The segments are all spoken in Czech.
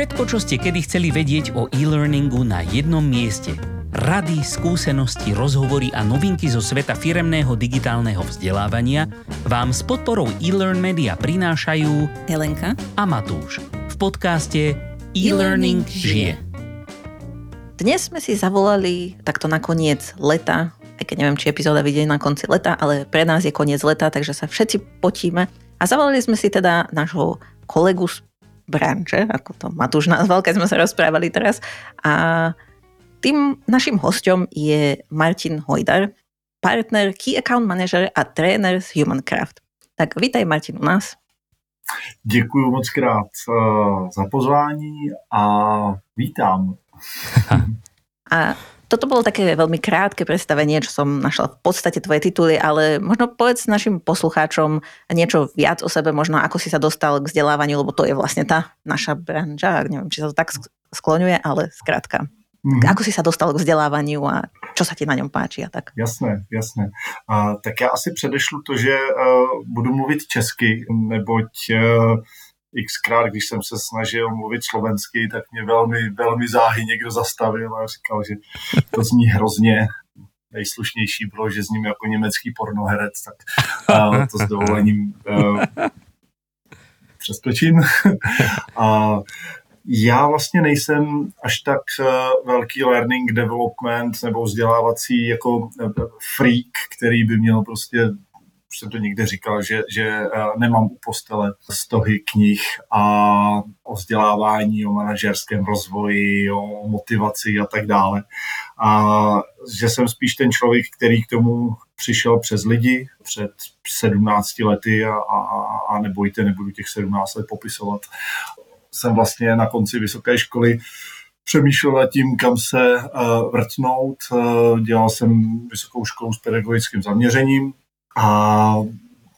Všetko, čo ste kedy chceli vedieť o e-learningu na jednom mieste. Rady, skúsenosti, rozhovory a novinky zo sveta firemného digitálneho vzdelávania vám s podporou e-learn media prinášajú Helenka a Matúš v podcaste E-Learning žije. Dnes sme si zavolali takto na koniec leta, aj keď neviem, či epizóda vidie na konci leta, ale pre nás je koniec leta, takže sa všetci potíme. A zavolali sme si teda nášho kolegu z branže, ako to Matúš nazval, keď sme sa rozprávali teraz. A tým našim hostom je Martin Hojdar, partner, key account manager a tréner z Humancraft. Tak vítaj Martin u nás. Děkuji moc krát uh, za pozvání a vítám. a toto bolo také veľmi krátke predstavenie, čo som našla v podstate tvoje tituly, ale možno povedz našim poslucháčom niečo viac o sebe, možno ako si sa dostal k vzdelávaniu, lebo to je vlastne tá naša branža, neviem, či sa to tak skloňuje, ale zkrátka. Mm-hmm. Ako si sa dostal k vzdelávaniu a čo sa ti na něm páči a tak? Jasné, jasné. A, tak já asi předešlu to, že uh, budu mluvit česky, neboť uh, xkrát, když jsem se snažil mluvit slovensky, tak mě velmi, velmi záhy někdo zastavil a říkal, že to zní hrozně nejslušnější bylo, že zním jako německý pornoherec, tak uh, to s dovolením uh, přeskočím. a já vlastně nejsem až tak velký learning development nebo vzdělávací jako freak, který by měl prostě už jsem to někde říkal, že, že eh, nemám u postele stohy knih a o vzdělávání, o manažerském rozvoji, o motivaci a tak dále. A že jsem spíš ten člověk, který k tomu přišel přes lidi před 17 lety a, a, a nebojte, nebudu těch 17 let popisovat. Jsem vlastně na konci vysoké školy přemýšlel nad tím, kam se uh, vrtnout. Uh, dělal jsem vysokou školu s pedagogickým zaměřením, a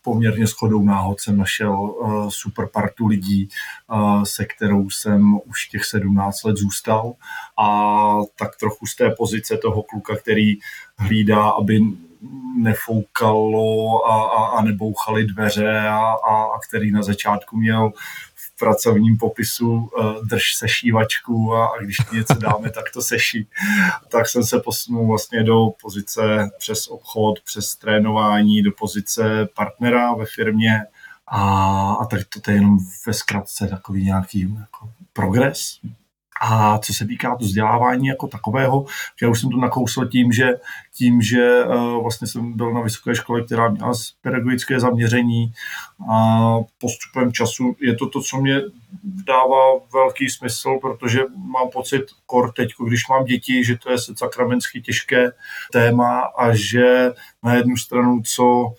poměrně shodou náhod jsem našel uh, super partu lidí, uh, se kterou jsem už těch 17 let zůstal. A tak trochu z té pozice toho kluka, který hlídá, aby nefoukalo a, a, a nebouchaly dveře a, a, a který na začátku měl pracovním popisu uh, drž sešívačku a, a když ti něco dáme, tak to seší. Tak jsem se posunul vlastně do pozice přes obchod, přes trénování, do pozice partnera ve firmě a, a tak to, to je jenom ve zkratce takový nějaký jako progres. A co se týká to vzdělávání jako takového, já už jsem to nakousl tím, že, tím, že uh, vlastně jsem byl na vysoké škole, která měla pedagogické zaměření a postupem času je to to, co mě dává velký smysl, protože mám pocit, kor teď, když mám děti, že to je sakramensky těžké téma a že na jednu stranu, co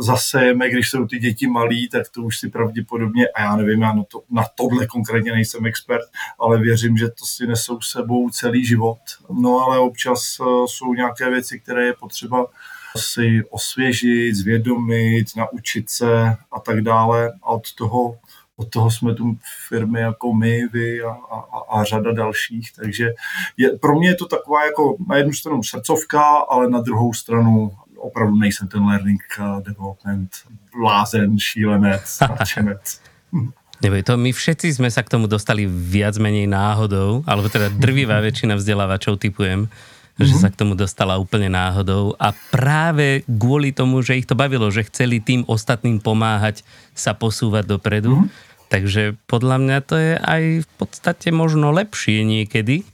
zasejeme, když jsou ty děti malí, tak to už si pravděpodobně, a já nevím, já na, to, na tohle konkrétně nejsem expert, ale věřím, že to si nesou sebou celý život. No ale občas uh, jsou nějaké věci, které je potřeba si osvěžit, zvědomit, naučit se a tak dále. A od toho, od toho jsme tu firmy jako my, vy a, a, a řada dalších. Takže je, pro mě je to taková jako na jednu stranu srdcovka, ale na druhou stranu opravdu nejsem ten learning uh, development blázen, šílenec, nadšenec. Neboj, to my všetci sme sa k tomu dostali viac menej náhodou, alebo teda drvivá väčšina vzdelávačov typujem, že sa k tomu dostala úplne náhodou a práve kvôli tomu, že ich to bavilo, že chceli tým ostatným pomáhať sa posúvať dopredu. Mm-hmm. Takže podľa mňa to je aj v podstate možno lepšie niekedy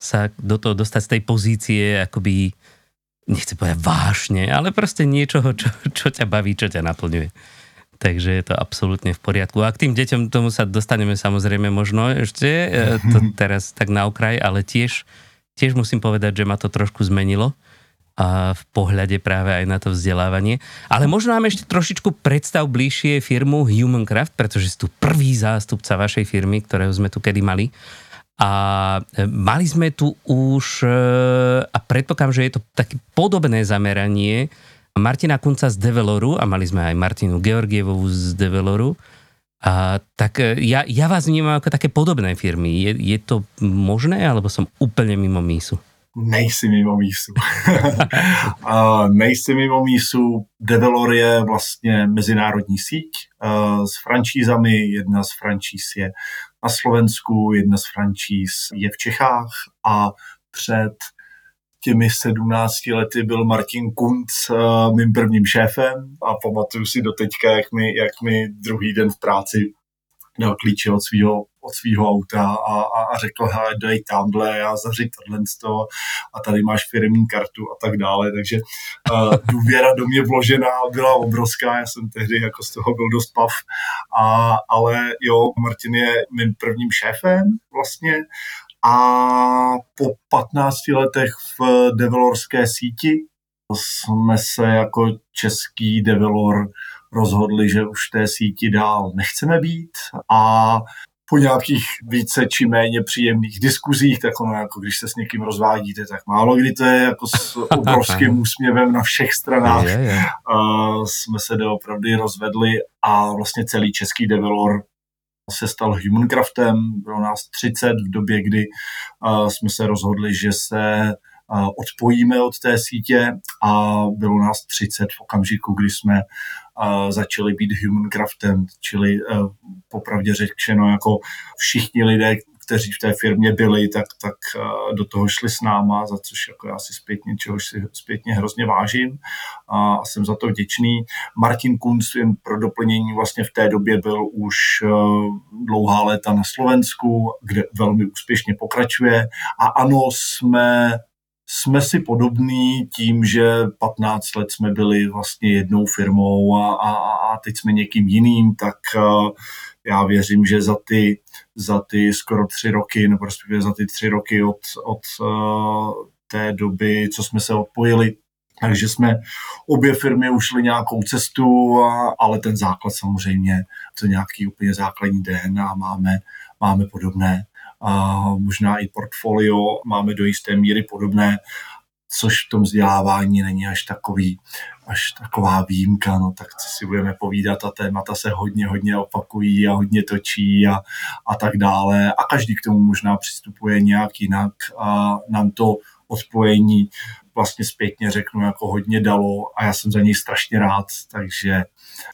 sa do toho dostať z tej pozície akoby nechci povedať vášne, ale proste niečoho, čo, čo ťa baví, čo ťa naplňuje. Takže je to absolútne v poriadku. A k tým deťom tomu sa dostaneme samozrejme možno ešte, e, to teraz tak na okraj, ale tiež, tiež musím povedať, že ma to trošku zmenilo a v pohľade práve aj na to vzdelávanie. Ale možno nám ešte trošičku predstav bližšie firmu Humancraft, pretože si tu prvý zástupca vašej firmy, ktorého sme tu kedy mali. A e, mali sme tu už, e, a predpokladám, že je to také podobné zameranie, Martina Kunca z Develoru a mali sme aj Martinu Georgievovú z Develoru. A tak e, ja, ja vás vnímam ako také podobné firmy. Je, je to možné, alebo som úplne mimo mísu? Nejsi mimo mísu. nejsi mimo mísu. Develor je vlastně mezinárodní síť s franšízami. Jedna z franšíz je na Slovensku, jedna z franšíz je v Čechách a před těmi 17 lety byl Martin Kunc uh, mým prvním šéfem a pamatuju si do teďka, jak mi, jak mi druhý den v práci dal klíče od svého od svého auta a, a, a řekl, hele, dej tamhle a zařiď tohle a tady máš firmní kartu a tak dále, takže uh, důvěra do mě vložená byla obrovská, já jsem tehdy jako z toho byl dost pav, a, ale jo, Martin je mým prvním šéfem vlastně a po 15 letech v develorské síti jsme se jako český develor rozhodli, že už té síti dál nechceme být a po nějakých více či méně příjemných diskuzích, tak ono jako když se s někým rozvádíte, tak málo kdy to je jako s obrovským úsměvem na všech stranách. Je, je. Uh, jsme se doopravdy rozvedli a vlastně celý český develor se stal Humancraftem, bylo nás 30 v době, kdy uh, jsme se rozhodli, že se odpojíme od té sítě a bylo nás 30 v okamžiku, kdy jsme začali být humancraftem, čili e, popravdě řečeno jako všichni lidé, kteří v té firmě byli, tak, tak e, do toho šli s náma, za což jako já si zpětně, čehož si zpětně hrozně vážím a jsem za to vděčný. Martin Kunz jen pro doplnění vlastně v té době byl už e, dlouhá léta na Slovensku, kde velmi úspěšně pokračuje a ano, jsme jsme si podobní tím, že 15 let jsme byli vlastně jednou firmou a, a, a teď jsme někým jiným, tak uh, já věřím, že za ty, za ty skoro tři roky, nebo respektive za ty tři roky od, od uh, té doby, co jsme se odpojili, takže jsme obě firmy ušly nějakou cestu, ale ten základ samozřejmě, to nějaký úplně základní DNA máme, máme podobné a možná i portfolio máme do jisté míry podobné, což v tom vzdělávání není až takový, až taková výjimka, no tak si budeme povídat a témata se hodně, hodně opakují a hodně točí a, a tak dále. A každý k tomu možná přistupuje nějak jinak a nám to odpojení vlastně zpětně řeknu, jako hodně dalo a já jsem za něj strašně rád, takže,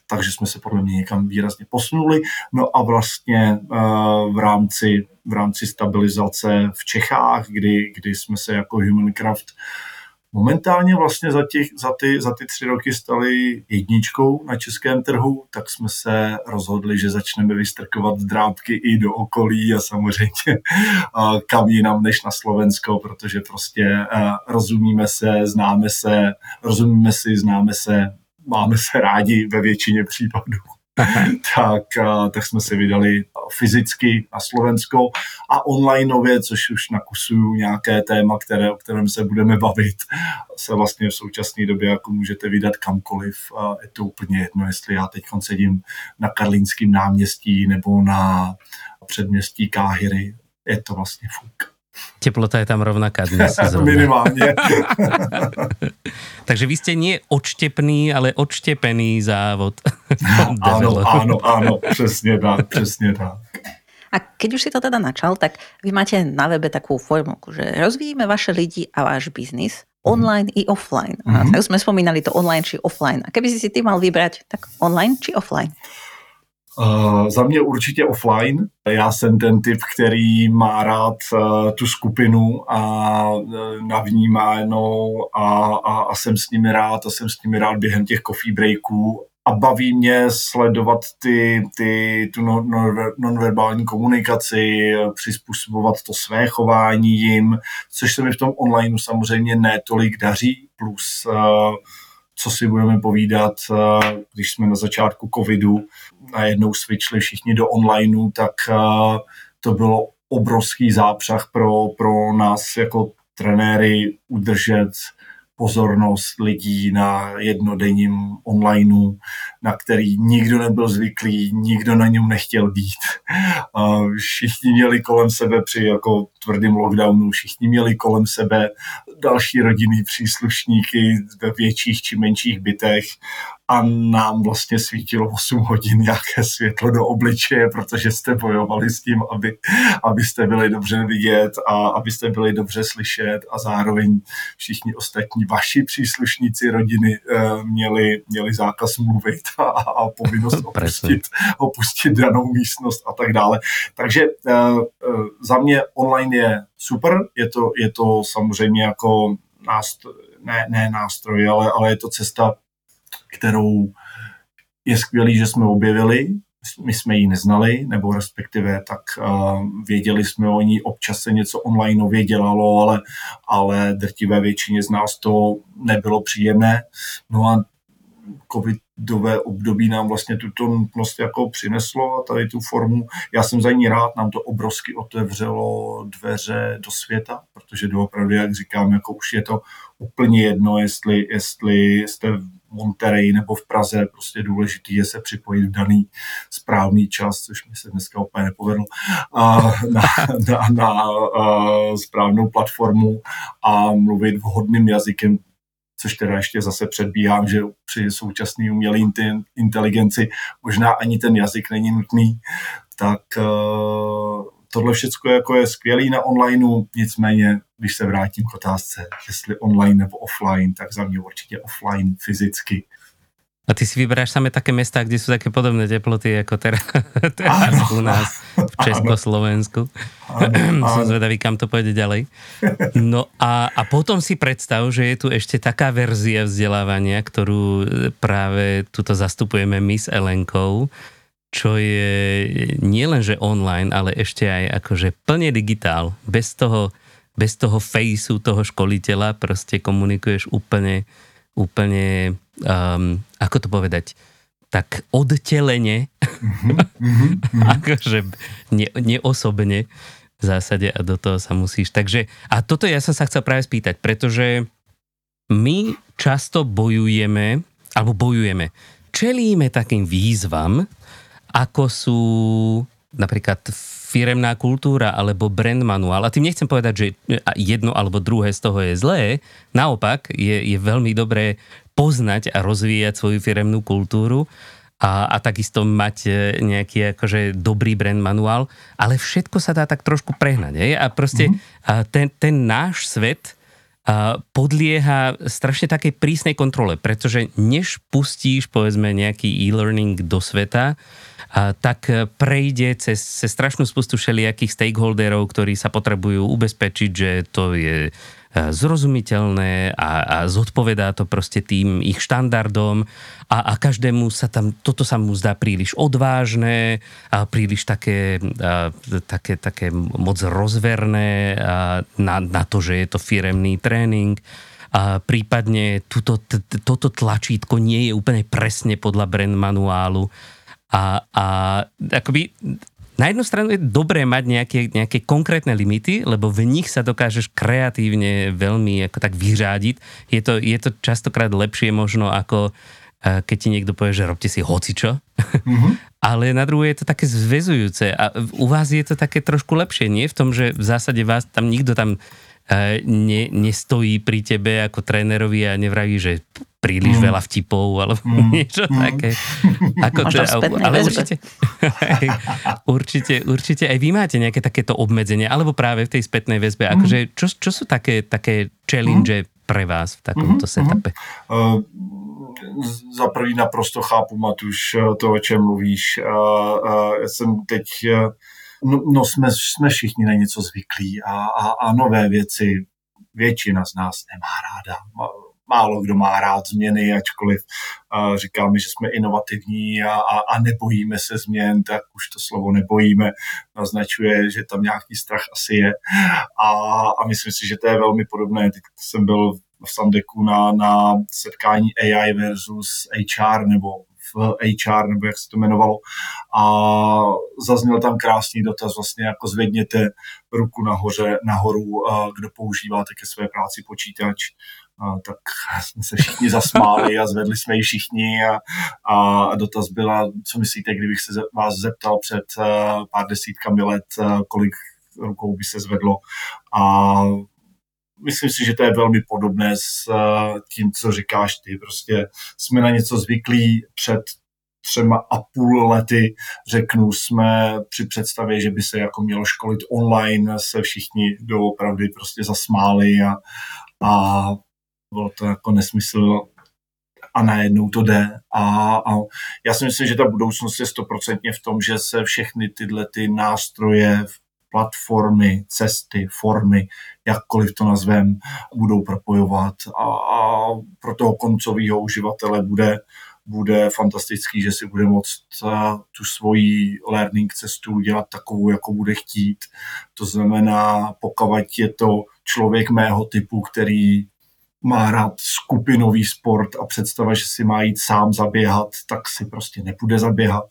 takže jsme se podle mě někam výrazně posunuli. No a vlastně uh, v rámci, v rámci stabilizace v Čechách, kdy, kdy jsme se jako Humancraft momentálně vlastně za, těch, za, ty, za ty tři roky stali jedničkou na českém trhu, tak jsme se rozhodli, že začneme vystrkovat drábky i do okolí a samozřejmě kam jinam než na Slovensko, protože prostě rozumíme se, známe se, rozumíme si, známe se, máme se rádi ve většině případů. tak, tak jsme se vydali fyzicky na Slovensko a onlineově, což už nakusuju nějaké téma, které, o kterém se budeme bavit, se vlastně v současné době jako můžete vydat kamkoliv. Je to úplně jedno, jestli já teď sedím na Karlínském náměstí nebo na předměstí Káhyry. Je to vlastně fuk. Teplota je tam rovnaká dnes. Minimálně. Takže vy ste nie odštepný, ale odštepený závod. áno, áno, áno, přesně tak, přesně tak. A keď už si to teda načal, tak vy máte na webe takú formu, že rozvíjíme vaše lidi a váš biznis online mm. i offline. A mm-hmm. tak sme spomínali to online či offline. A keby si si ty mal vybrať, tak online či offline? Uh, za mě určitě offline. Já jsem ten typ, který má rád uh, tu skupinu a uh, navnímánou a, a, a jsem s nimi rád a jsem s nimi rád během těch coffee breaků a baví mě sledovat ty, ty, tu nonverbální komunikaci, přizpůsobovat to své chování jim, což se mi v tom online samozřejmě ne tolik daří, plus uh, co si budeme povídat, uh, když jsme na začátku covidu najednou switchli všichni do onlineu, tak uh, to bylo obrovský zápřah pro, pro nás jako trenéry udržet pozornost lidí na jednodenním onlineu, na který nikdo nebyl zvyklý, nikdo na něm nechtěl být. Všichni měli kolem sebe při jako tvrdým lockdownu, všichni měli kolem sebe další rodinný příslušníky ve větších či menších bytech a nám vlastně svítilo 8 hodin nějaké světlo do obličeje, protože jste bojovali s tím, aby, abyste byli dobře vidět a abyste byli dobře slyšet a zároveň všichni ostatní vaši příslušníci rodiny uh, měli, měli zákaz mluvit a, a povinnost opustit, opustit danou místnost a tak dále. Takže uh, uh, za mě online je super, je to, je to samozřejmě jako nástroj, ne, ne nástroj, ale, ale je to cesta, kterou je skvělý, že jsme objevili, my jsme ji neznali, nebo respektive tak uh, věděli jsme o ní, občas se něco online dělalo, ale, ale drtivé většině z nás to nebylo příjemné. No a covidové období nám vlastně tuto nutnost jako přineslo a tady tu formu. Já jsem za ní rád, nám to obrovsky otevřelo dveře do světa, protože doopravdy, jak říkám, jako už je to úplně jedno, jestli, jestli jste v Monterey nebo v Praze, prostě důležitý je se připojit v daný správný čas, což mi se dneska úplně nepovedlo, na, na, na a správnou platformu a mluvit vhodným jazykem, což teda ještě zase předbíhám, že při současné umělé inteligenci možná ani ten jazyk není nutný, tak uh, tohle všechno jako je skvělý na onlineu, nicméně, když se vrátím k otázce, jestli online nebo offline, tak za mě určitě offline fyzicky. A ty si vyberáš samé také města, kde jsou také podobné teploty jako teraz, teraz u nás v Československu. Som zvedavý, kam to pôjde ďalej. No a, a potom si predstav, že je tu ešte taká verzia vzdelávania, ktorú práve tuto zastupujeme my s Elenkou, čo je nielenže online, ale ešte aj akože plne digitál. Bez toho, bez toho faceu toho školiteľa proste komunikuješ úplne, úplne um, ako to povedať, tak odtelene, mm-hmm. akože ne, neosobne v zásade a do toho sa musíš. Takže, a toto ja som sa chcel práve spýtať, pretože my často bojujeme, alebo bojujeme, čelíme takým výzvam, ako sú napríklad firemná kultúra alebo brand manuál. A tým nechcem povedať, že jedno alebo druhé z toho je zlé. Naopak, je, je veľmi dobré poznať a rozvíjať svoju firemnú kultúru a, a takisto mať e, nejaký akože dobrý brand manuál, ale všetko sa dá tak trošku prehnať. Je? A proste mm-hmm. ten, ten náš svet a podlieha strašne takej prísnej kontrole, pretože než pustíš povedzme nejaký e-learning do sveta, a tak prejde cez, cez strašnú spustu všelijakých stakeholderov, ktorí sa potrebujú ubezpečiť, že to je E, zrozumiteľné a, a zodpovedá to proste tým ich štandardom a, a každému sa tam, toto sa mu zdá príliš odvážne a príliš také, a, také, také moc rozverné a, na, na to, že je to firemný tréning. A prípadne tuto, t, toto tlačítko nie je úplne presne podľa brand manuálu. A, a akoby na jednu stranu je dobré mať nejaké, nejaké konkrétne limity, lebo v nich sa dokážeš kreatívne veľmi ako tak vyřádiť. Je to, je to častokrát lepšie možno ako eh, keď ti niekto povie, že robte si hocičo. Mm-hmm. Ale na druhé je to také zväzujúce a u vás je to také trošku lepšie, nie? V tom, že v zásade vás tam nikto tam E, ne, nestojí pri tebe ako trénerovi a nevraví, že príliš mm. veľa vtipov alebo mm. niečo mm. také. Ako, čo, ale určite, určite, určite aj vy máte nejaké takéto obmedzenie, alebo práve v tej spätnej väzbe. Mm. Akože, čo, čo sú také, také challenge mm. pre vás v takomto mm. setupe? Uh, za prvý naprosto chápu, Matuš, to, o čem mluvíš. Uh, uh, já jsem teď uh, no, no jsme, jsme všichni na něco zvyklí a, a, a nové věci většina z nás nemá ráda. Málo kdo má rád změny, ačkoliv říkáme, že jsme inovativní a, a, a nebojíme se změn, tak už to slovo nebojíme naznačuje, že tam nějaký strach asi je. A, a myslím si, že to je velmi podobné. Teď jsem byl v Sandeku na, na setkání AI versus HR nebo HR, nebo jak se to jmenovalo. A zazněl tam krásný dotaz, vlastně jako zvedněte ruku nahoře, nahoru, kdo používáte ke své práci počítač. A tak jsme se všichni zasmáli a zvedli jsme ji všichni a, a dotaz byla, co myslíte, kdybych se vás zeptal před pár desítkami let, kolik rukou by se zvedlo a myslím si, že to je velmi podobné s tím, co říkáš ty. Prostě jsme na něco zvyklí před třema a půl lety, řeknu, jsme při představě, že by se jako mělo školit online, se všichni doopravdy prostě zasmáli a, a bylo to jako nesmysl a najednou to jde. A, a já si myslím, že ta budoucnost je stoprocentně v tom, že se všechny tyhle ty nástroje, platformy, cesty, formy, jakkoliv to nazvem, budou propojovat a, a pro toho koncového uživatele bude bude fantastický, že si bude moct eh, tu svoji learning cestu udělat takovou, jako bude chtít. To znamená, pokud je to člověk mého typu, který má rád skupinový sport a představa, že si má jít sám zaběhat, tak si prostě nepůjde zaběhat,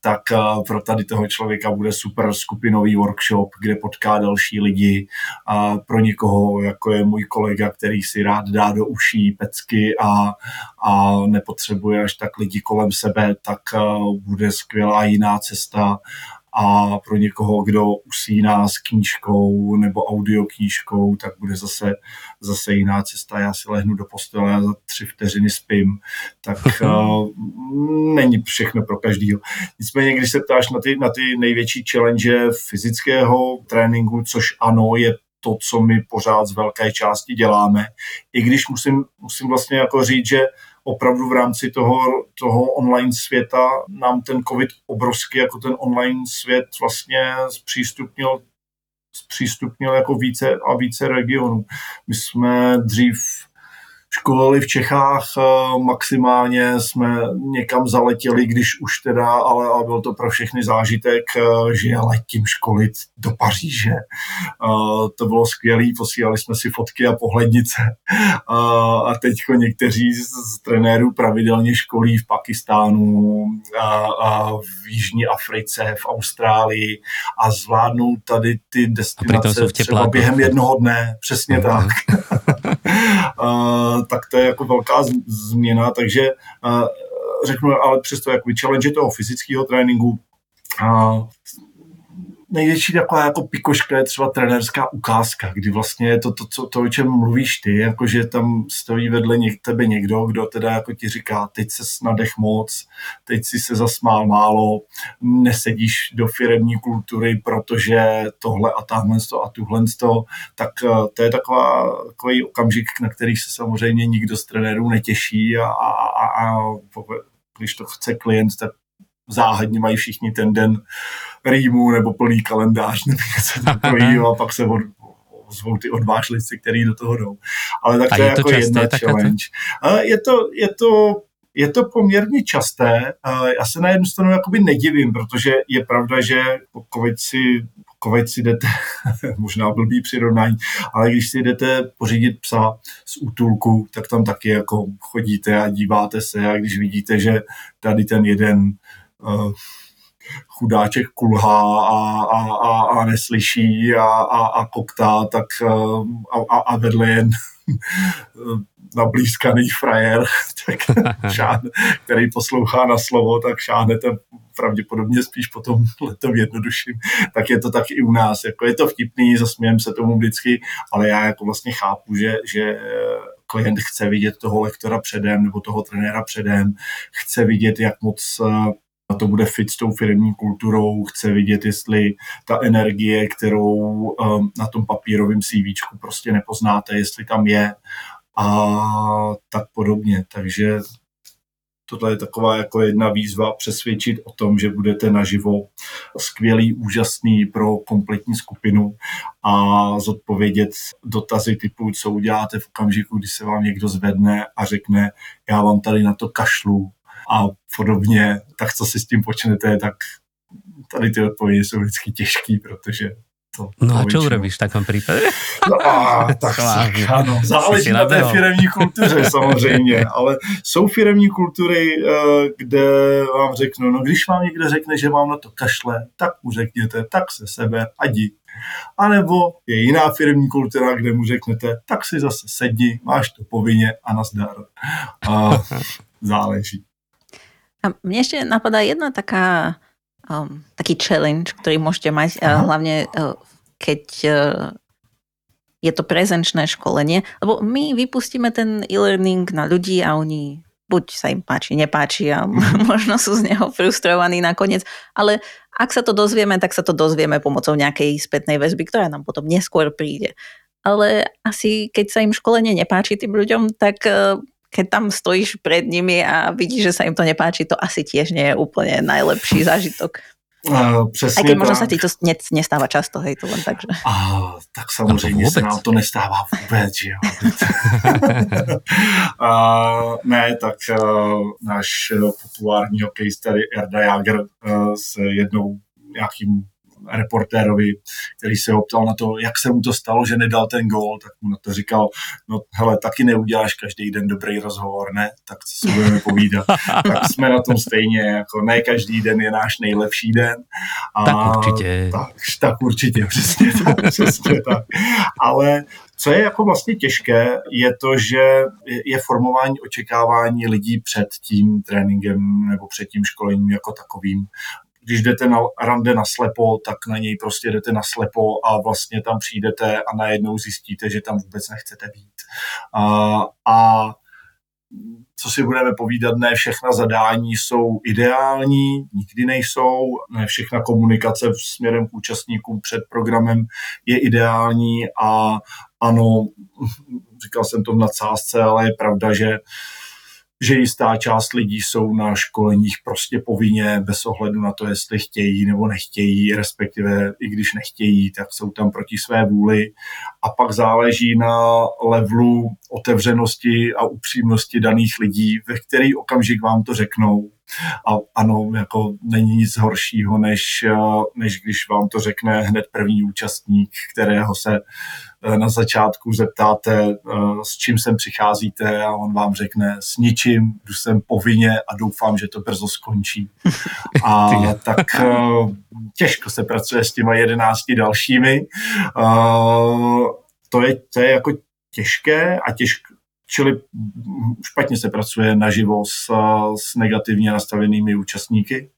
tak eh, pro tady toho člověka bude super skupinový workshop, kde potká další lidi a pro někoho, jako je můj kolega, který si rád dá do uší pecky a, a nepotřebuje až tak lidi kolem sebe, tak eh, bude skvělá jiná cesta a pro někoho, kdo usíná s knížkou nebo audioknížkou, tak bude zase, zase jiná cesta. Já si lehnu do postele a za tři vteřiny spím. Tak uh, není všechno pro každýho. Nicméně, když se ptáš na ty, na ty největší challenge fyzického tréninku, což ano, je to, co my pořád z velké části děláme. I když musím, musím vlastně jako říct, že opravdu v rámci toho, toho online světa nám ten covid obrovský jako ten online svět vlastně zpřístupnil zpřístupnil jako více a více regionů. My jsme dřív školili v Čechách, eh, maximálně jsme někam zaletěli, když už teda, ale, ale byl to pro všechny zážitek, eh, že letím školit do Paříže. Eh, to bylo skvělé, posílali jsme si fotky a pohlednice a teď někteří z trenérů pravidelně školí v Pakistánu, a, a v Jižní Africe, v Austrálii a zvládnou tady ty destinace třeba během jednoho dne, přesně mm. tak. to je jako velká změna, takže řeknu, ale přesto jako challenge toho fyzického tréninku největší taková jako pikoška je třeba trenerská ukázka, kdy vlastně je to, to, to, to, o čem mluvíš ty, jako že tam stojí vedle něk, tebe někdo, kdo teda jako ti říká, teď se snadech moc, teď si se zasmál málo, nesedíš do firemní kultury, protože tohle a tamhle to a tuhle to, tak eh, to je taková, takový okamžik, na který se samozřejmě nikdo z trenérů netěší a, a, a, a když to chce klient, tak záhadně mají všichni ten den rýmu nebo plný kalendář nebo něco takového a pak se od, zvou ty odvážlici, který do toho jdou. Ale tak to je, je to jako časté, jedna challenge. Je to, je to je to poměrně časté. Já se na jednu stranu jakoby nedivím, protože je pravda, že pokud si, pokud si jdete, možná blbý přirovnání, ale když si jdete pořídit psa z útulku, tak tam taky jako chodíte a díváte se a když vidíte, že tady ten jeden chudáček kulhá a, a, a, a neslyší a, a, a koktá, tak a, a, a vedle jen nablízkaný frajer, tak šáhne, který poslouchá na slovo, tak šáhnete pravděpodobně spíš po tom letom jednodušším, tak je to tak i u nás. Jako je to vtipný, zasmějem se tomu vždycky, ale já jako vlastně chápu, že, že klient chce vidět toho lektora předem nebo toho trenéra předem, chce vidět, jak moc a to bude fit s tou firmní kulturou, chce vidět, jestli ta energie, kterou um, na tom papírovém CV prostě nepoznáte, jestli tam je a tak podobně. Takže tohle je taková jako jedna výzva přesvědčit o tom, že budete naživo skvělý, úžasný pro kompletní skupinu a zodpovědět dotazy typu, co uděláte v okamžiku, kdy se vám někdo zvedne a řekne, já vám tady na to kašlu, a podobně, tak co si s tím počnete, tak tady ty odpovědi jsou vždycky těžký, protože to, no a čo urobíš v takovém případě? No a, tak, tak ano, záleží na té firemní kultuře samozřejmě, ale jsou firemní kultury, eh, kde vám řeknu, no když vám někdo řekne, že vám na to kašle, tak mu řekněte, tak se sebe a jdi. A nebo je jiná firmní kultura, kde mu řeknete, tak si zase sedni, máš to povinně a nazdar. A záleží. A mne ešte napadá jedna taká, um, taký challenge, ktorý môžete mať, uh, hlavne uh, keď uh, je to prezenčné školenie, lebo my vypustíme ten e-learning na ľudí a oni buď sa im páči, nepáči a možno sú z neho frustrovaní nakoniec, ale ak sa to dozvieme, tak sa to dozvieme pomocou nejakej spätnej väzby, ktorá nám potom neskôr príde. Ale asi keď sa im školenie nepáči tým ľuďom, tak keď tam stojíš pred nimi a vidíš, že sa im to nepáči, to asi tiež nie je úplne najlepší zážitok. Uh, přesně Aj keď možno tak. sa ti to ne, nestáva často, hej, to len tak, že... A, tak samozřejmě No to se nám to nestává vůbec, že jo. a, ne, tak uh, náš uh, populární hokejista Jarda Jager uh, s jednou nějakým reportérovi, který se ho ptal na to, jak se mu to stalo, že nedal ten gól, tak mu na to říkal, no hele, taky neuděláš každý den dobrý rozhovor, ne? Tak co si budeme povídat. tak jsme na tom stejně, jako ne každý den je náš nejlepší den. A, Tak určitě. Tak, tak určitě, přesně tak, přesně tak. Ale co je jako vlastně těžké, je to, že je formování očekávání lidí před tím tréninkem nebo před tím školením jako takovým když jdete na rande na slepo, tak na něj prostě jdete na slepo a vlastně tam přijdete a najednou zjistíte, že tam vůbec nechcete být. A, a co si budeme povídat, ne všechna zadání jsou ideální, nikdy nejsou, ne všechna komunikace směrem k účastníkům před programem je ideální a ano, říkal jsem to v nadsázce, ale je pravda, že že jistá část lidí jsou na školeních prostě povinně bez ohledu na to, jestli chtějí nebo nechtějí, respektive i když nechtějí, tak jsou tam proti své vůli. A pak záleží na levelu otevřenosti a upřímnosti daných lidí, ve který okamžik vám to řeknou. A ano, jako není nic horšího, než, než když vám to řekne hned první účastník, kterého se na začátku zeptáte, s čím sem přicházíte a on vám řekne s ničím, jdu sem povinně a doufám, že to brzo skončí. A tak těžko se pracuje s těma jedenácti dalšími. To je, to je jako těžké a těžké, čili špatně se pracuje naživo s, s negativně nastavenými účastníky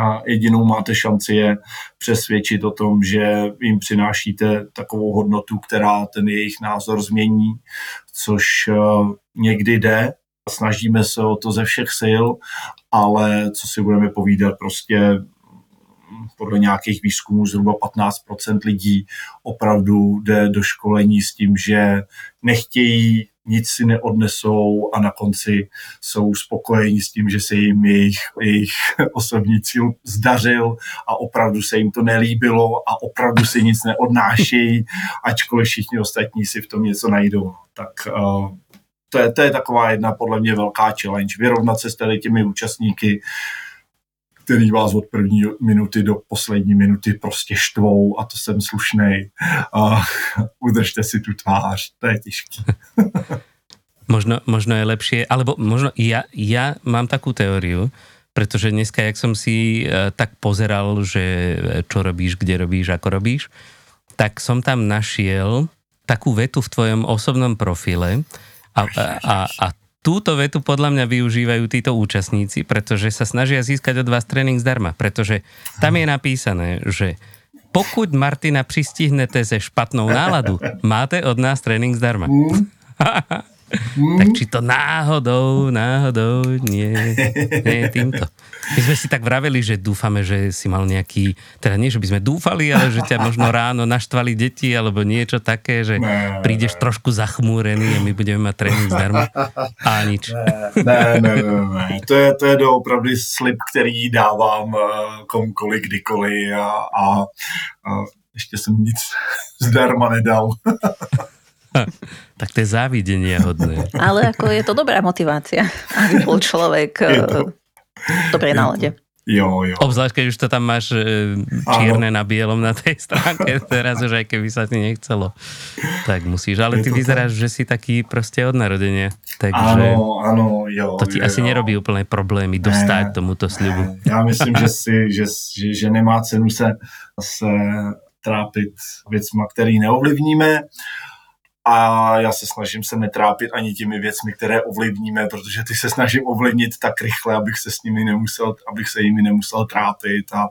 a jedinou máte šanci je přesvědčit o tom, že jim přinášíte takovou hodnotu, která ten jejich názor změní, což někdy jde. Snažíme se o to ze všech sil, ale co si budeme povídat, prostě podle nějakých výzkumů zhruba 15% lidí opravdu jde do školení s tím, že nechtějí nic si neodnesou a na konci jsou spokojení s tím, že se jim jejich, jejich osobní cíl zdařil a opravdu se jim to nelíbilo a opravdu si nic neodnášejí, ačkoliv všichni ostatní si v tom něco najdou. Tak uh, to je, to je taková jedna podle mě velká challenge. Vyrovnat se s těmi účastníky, který vás od první minuty do poslední minuty prostě štvou a to jsem slušnej. A udržte si tu tvář, to je těžké. možno, možno je lepšie, alebo možno ja, ja mám takú teóriu, pretože dneska, jak som si uh, tak pozeral, že čo robíš, kde robíš, ako robíš, tak som tam našiel takú vetu v tvojom osobnom profile a, a, a, a túto vetu podľa mňa využívajú títo účastníci, pretože sa snažia získať od vás tréning zdarma, pretože tam je napísané, že pokud Martina přistihnete se špatnou náladu, máte od nás trénink zdarma. Mm. tak či to náhodou, náhodou, nie, nie týmto. My sme si tak vraveli, že dúfame, že si mal nejaký, teda nie, že by sme dúfali, ale že ťa možno ráno naštvali deti, alebo niečo také, že Ne. prídeš trošku zachmúrený a my budeme mať trénink zdarma. A nič. Ne, ne, ne, ne. To je, to je doopravdy slib, který dávám eh, komukoliv, kdykoliv a, a, a ještě jsem nic zdarma nedal. Tak to je závidenie hodné. Ale ako je to dobrá motivácia, aby bol človek eh, to. v dobrej nálade. Jo, jo. Obzvlášť, keď už to tam máš e, čierne na bielom na tej stránke, teraz už aj keby sa ti nechcelo, tak musíš. Ale Je ty vyzeráš, že si taký proste od narodenia, takže Ano, ano, jo. to ti jo, asi jo. nerobí úplne problémy dostať tomuto slibu. Já myslím, že, si, že, že, že nemá cenu se, se trápit věcma, který neovlivníme. A já se snažím se netrápit ani těmi věcmi, které ovlivníme, protože ty se snažím ovlivnit tak rychle, abych se s nimi nemusel, abych se jimi nemusel trápit a,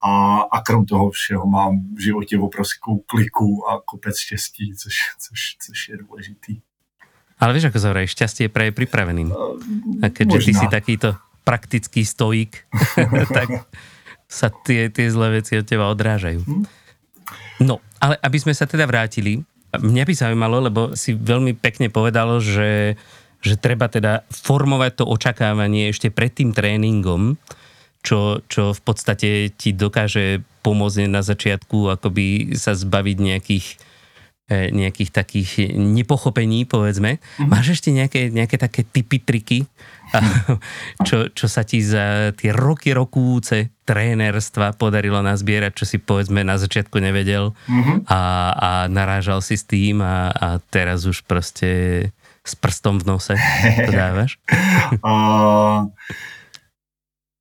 a, a krom toho všeho mám v životě obrovskou kliku a kopec štěstí, což, což, což je důležitý. Ale víš, ako šťastie je praje pripraveným. A keďže ty si takýto praktický stoik, tak sa tie, tie zlé veci od teba odrážajú. Hm? No, ale aby sme sa teda vrátili, mňa by zaujímalo, lebo si veľmi pekne povedal, že, že treba teda formovať to očakávanie ešte pred tým tréningom, čo, čo v podstate ti dokáže pomôcť na začiatku akoby sa zbaviť nejakých nejakých takých nepochopení, povedzme. Mm-hmm. Máš ešte nejaké, nejaké také typy, triky, čo, čo sa ti za tie roky rokúce trénerstva podarilo nazbierať, čo si povedzme na začiatku nevedel mm-hmm. a, a narážal si s tým a, a teraz už prostě s prstom v nose to dáváš? uh,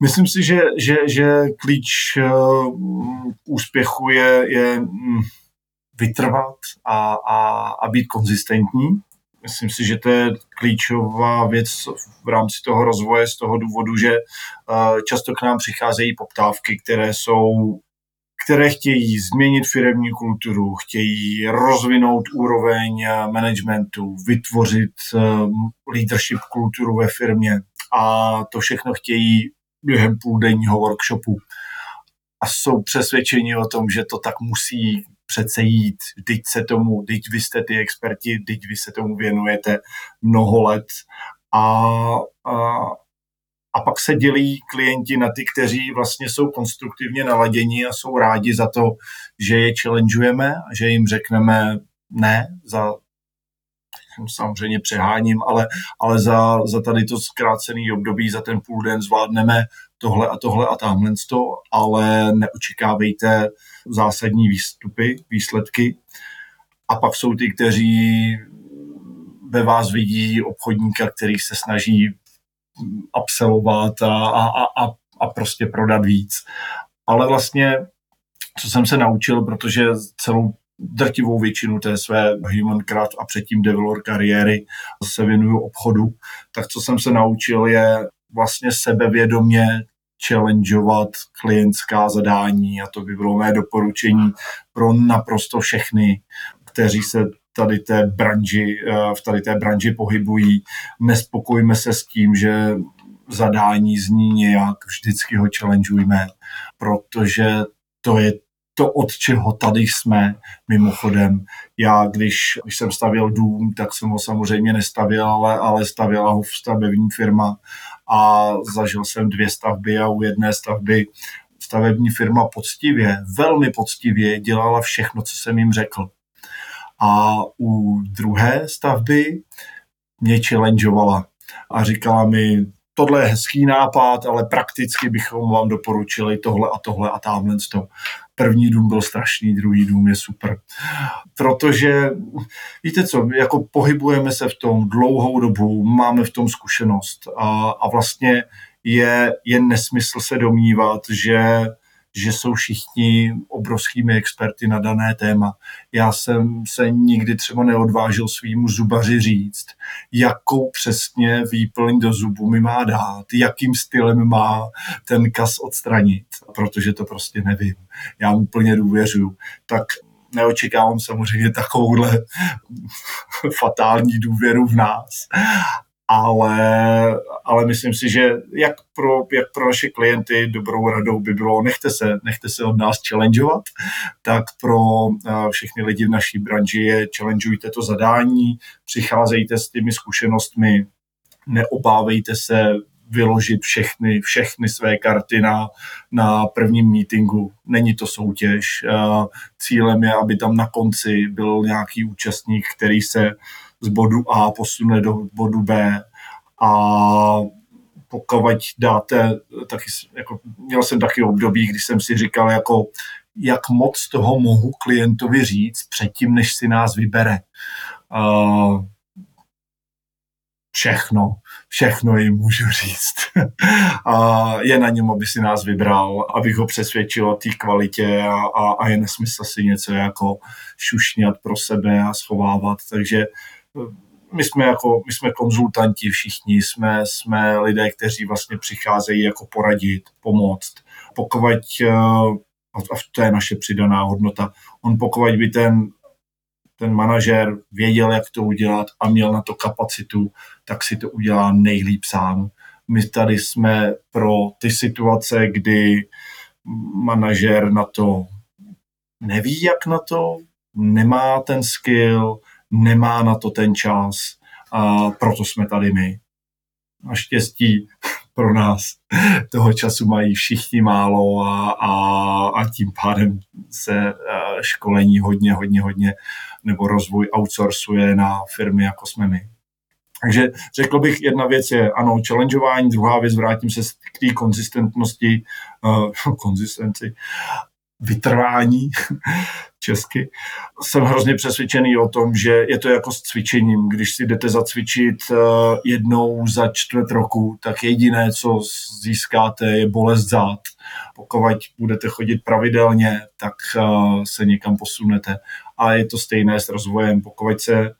Myslím si, že, že, že klíč k úspěchu je, je mm, vytrvat a, a, a být konzistentní. Myslím si, že to je klíčová věc v rámci toho rozvoje z toho důvodu, že eh, často k nám přicházejí poptávky, které jsou které chtějí změnit firemní kulturu, chtějí rozvinout úroveň eh, managementu, vytvořit leadership kulturu ve firmě a to všechno chtějí během půldenního workshopu a jsou přesvědčeni o tom, že to tak musí přece jít, teď se tomu, teď vy jste ty experti, teď vy se tomu věnujete mnoho let. A, a, a pak se dělí klienti na ty, kteří vlastně jsou konstruktivně naladěni a jsou rádi za to, že je challengeujeme a že jim řekneme ne za samozřejmě přeháním, ale, ale za, za tady to zkrácený období, za ten půl den zvládneme tohle a tohle a tamhle to, ale neočekávejte zásadní výstupy, výsledky. A pak jsou ty, kteří ve vás vidí obchodníka, který se snaží absolvovat a, a, a, a prostě prodat víc. Ale vlastně, co jsem se naučil, protože celou drtivou většinu té své Humancraft a předtím Develor kariéry se věnuju obchodu, tak co jsem se naučil je vlastně sebevědomě challengeovat klientská zadání a to by bylo mé doporučení pro naprosto všechny, kteří se tady té branži, eh, v tady té branži pohybují. Nespokojme se s tím, že zadání zní nějak, vždycky ho challengeujme, protože to je to, od čeho tady jsme, mimochodem. Já, když, když jsem stavěl dům, tak jsem ho samozřejmě nestavil, ale, ale stavěla ho stavební firma a zažil jsem dvě stavby a u jedné stavby stavební firma poctivě, velmi poctivě dělala všechno, co jsem jim řekl. A u druhé stavby mě challengeovala a říkala mi, tohle je hezký nápad, ale prakticky bychom vám doporučili tohle a tohle a tamhle to. První dům byl strašný, druhý dům je super. Protože, víte co, jako pohybujeme se v tom dlouhou dobu, máme v tom zkušenost a, a vlastně je, je nesmysl se domnívat, že že jsou všichni obrovskými experty na dané téma. Já jsem se nikdy třeba neodvážil svýmu zubaři říct, jakou přesně výplň do zubu mi má dát, jakým stylem má ten kas odstranit, protože to prostě nevím. Já úplně důvěřuju. Tak neočekávám samozřejmě takovouhle fatální důvěru v nás, ale, ale myslím si, že jak pro, jak pro naše klienty dobrou radou by bylo, nechte se, nechte se od nás challengeovat, tak pro všechny lidi v naší branži je challengeujte to zadání, přicházejte s těmi zkušenostmi, neobávejte se vyložit všechny, všechny své karty na, na prvním meetingu. Není to soutěž. Cílem je, aby tam na konci byl nějaký účastník, který se z bodu A posune do bodu B a pokud dáte, taky, jako, měl jsem taky období, kdy jsem si říkal, jako, jak moc toho mohu klientovi říct předtím, než si nás vybere. Uh, všechno, všechno jim můžu říct. a je na něm, aby si nás vybral, abych ho přesvědčil o té kvalitě a, a, a je nesmysl si něco jako šušňat pro sebe a schovávat. Takže my jsme jako, my jsme konzultanti všichni, jsme, jsme lidé, kteří vlastně přicházejí jako poradit, pomoct. Pokud A, a to je naše přidaná hodnota. On pokud by ten ten manažer věděl, jak to udělat a měl na to kapacitu, tak si to udělá nejlíp sám. My tady jsme pro ty situace, kdy manažer na to neví, jak na to, nemá ten skill, nemá na to ten čas a proto jsme tady my. Naštěstí pro nás toho času mají všichni málo a, a, a tím pádem se školení hodně, hodně, hodně nebo rozvoj outsourcuje na firmy, jako jsme my. Takže řekl bych, jedna věc je, ano, challengeování, druhá věc, vrátím se k té konzistentnosti, uh, konzistenci, vytrvání česky. Jsem hrozně přesvědčený o tom, že je to jako s cvičením. Když si jdete zacvičit uh, jednou za čtvrt roku, tak jediné, co získáte, je bolest zad. Pokud budete chodit pravidelně, tak uh, se někam posunete. A je to stejné s rozvojem. Pokud se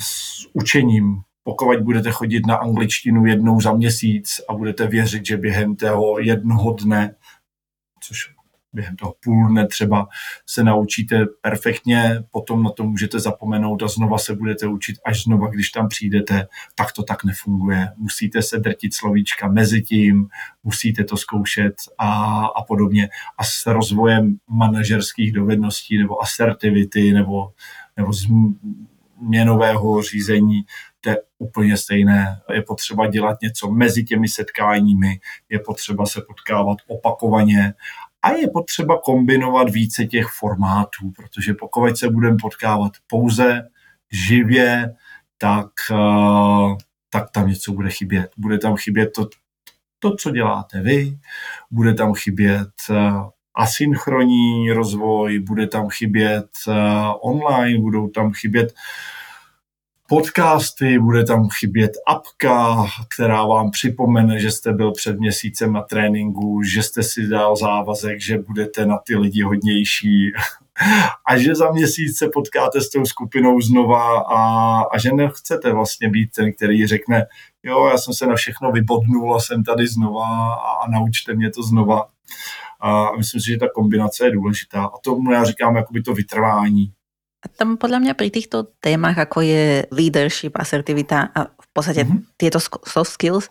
s učením pokud budete chodit na angličtinu jednou za měsíc a budete věřit, že během toho jednoho dne, což během toho půl dne třeba se naučíte perfektně, potom na to můžete zapomenout a znova se budete učit až znova, když tam přijdete, tak to tak nefunguje. Musíte se drtit slovíčka mezi tím, musíte to zkoušet a, a podobně. A s rozvojem manažerských dovedností nebo asertivity nebo, nebo změnového řízení, to je úplně stejné. Je potřeba dělat něco mezi těmi setkáními, je potřeba se potkávat opakovaně a je potřeba kombinovat více těch formátů, protože pokud se budeme potkávat pouze živě, tak, eh, tak tam něco bude chybět. Bude tam chybět to, to, co děláte vy, bude tam chybět eh, asynchronní rozvoj, bude tam chybět eh, online, budou tam chybět podcasty, bude tam chybět apka, která vám připomene, že jste byl před měsícem na tréninku, že jste si dal závazek, že budete na ty lidi hodnější a že za měsíc se potkáte s tou skupinou znova a, a že nechcete vlastně být ten, který řekne, jo, já jsem se na všechno vybodnul a jsem tady znova a, a naučte mě to znova. A myslím si, že ta kombinace je důležitá. A tomu já říkám jakoby to vytrvání. Tam podľa mňa pri týchto témach, ako je leadership, asertivita a v podstate mm-hmm. tieto soft skills,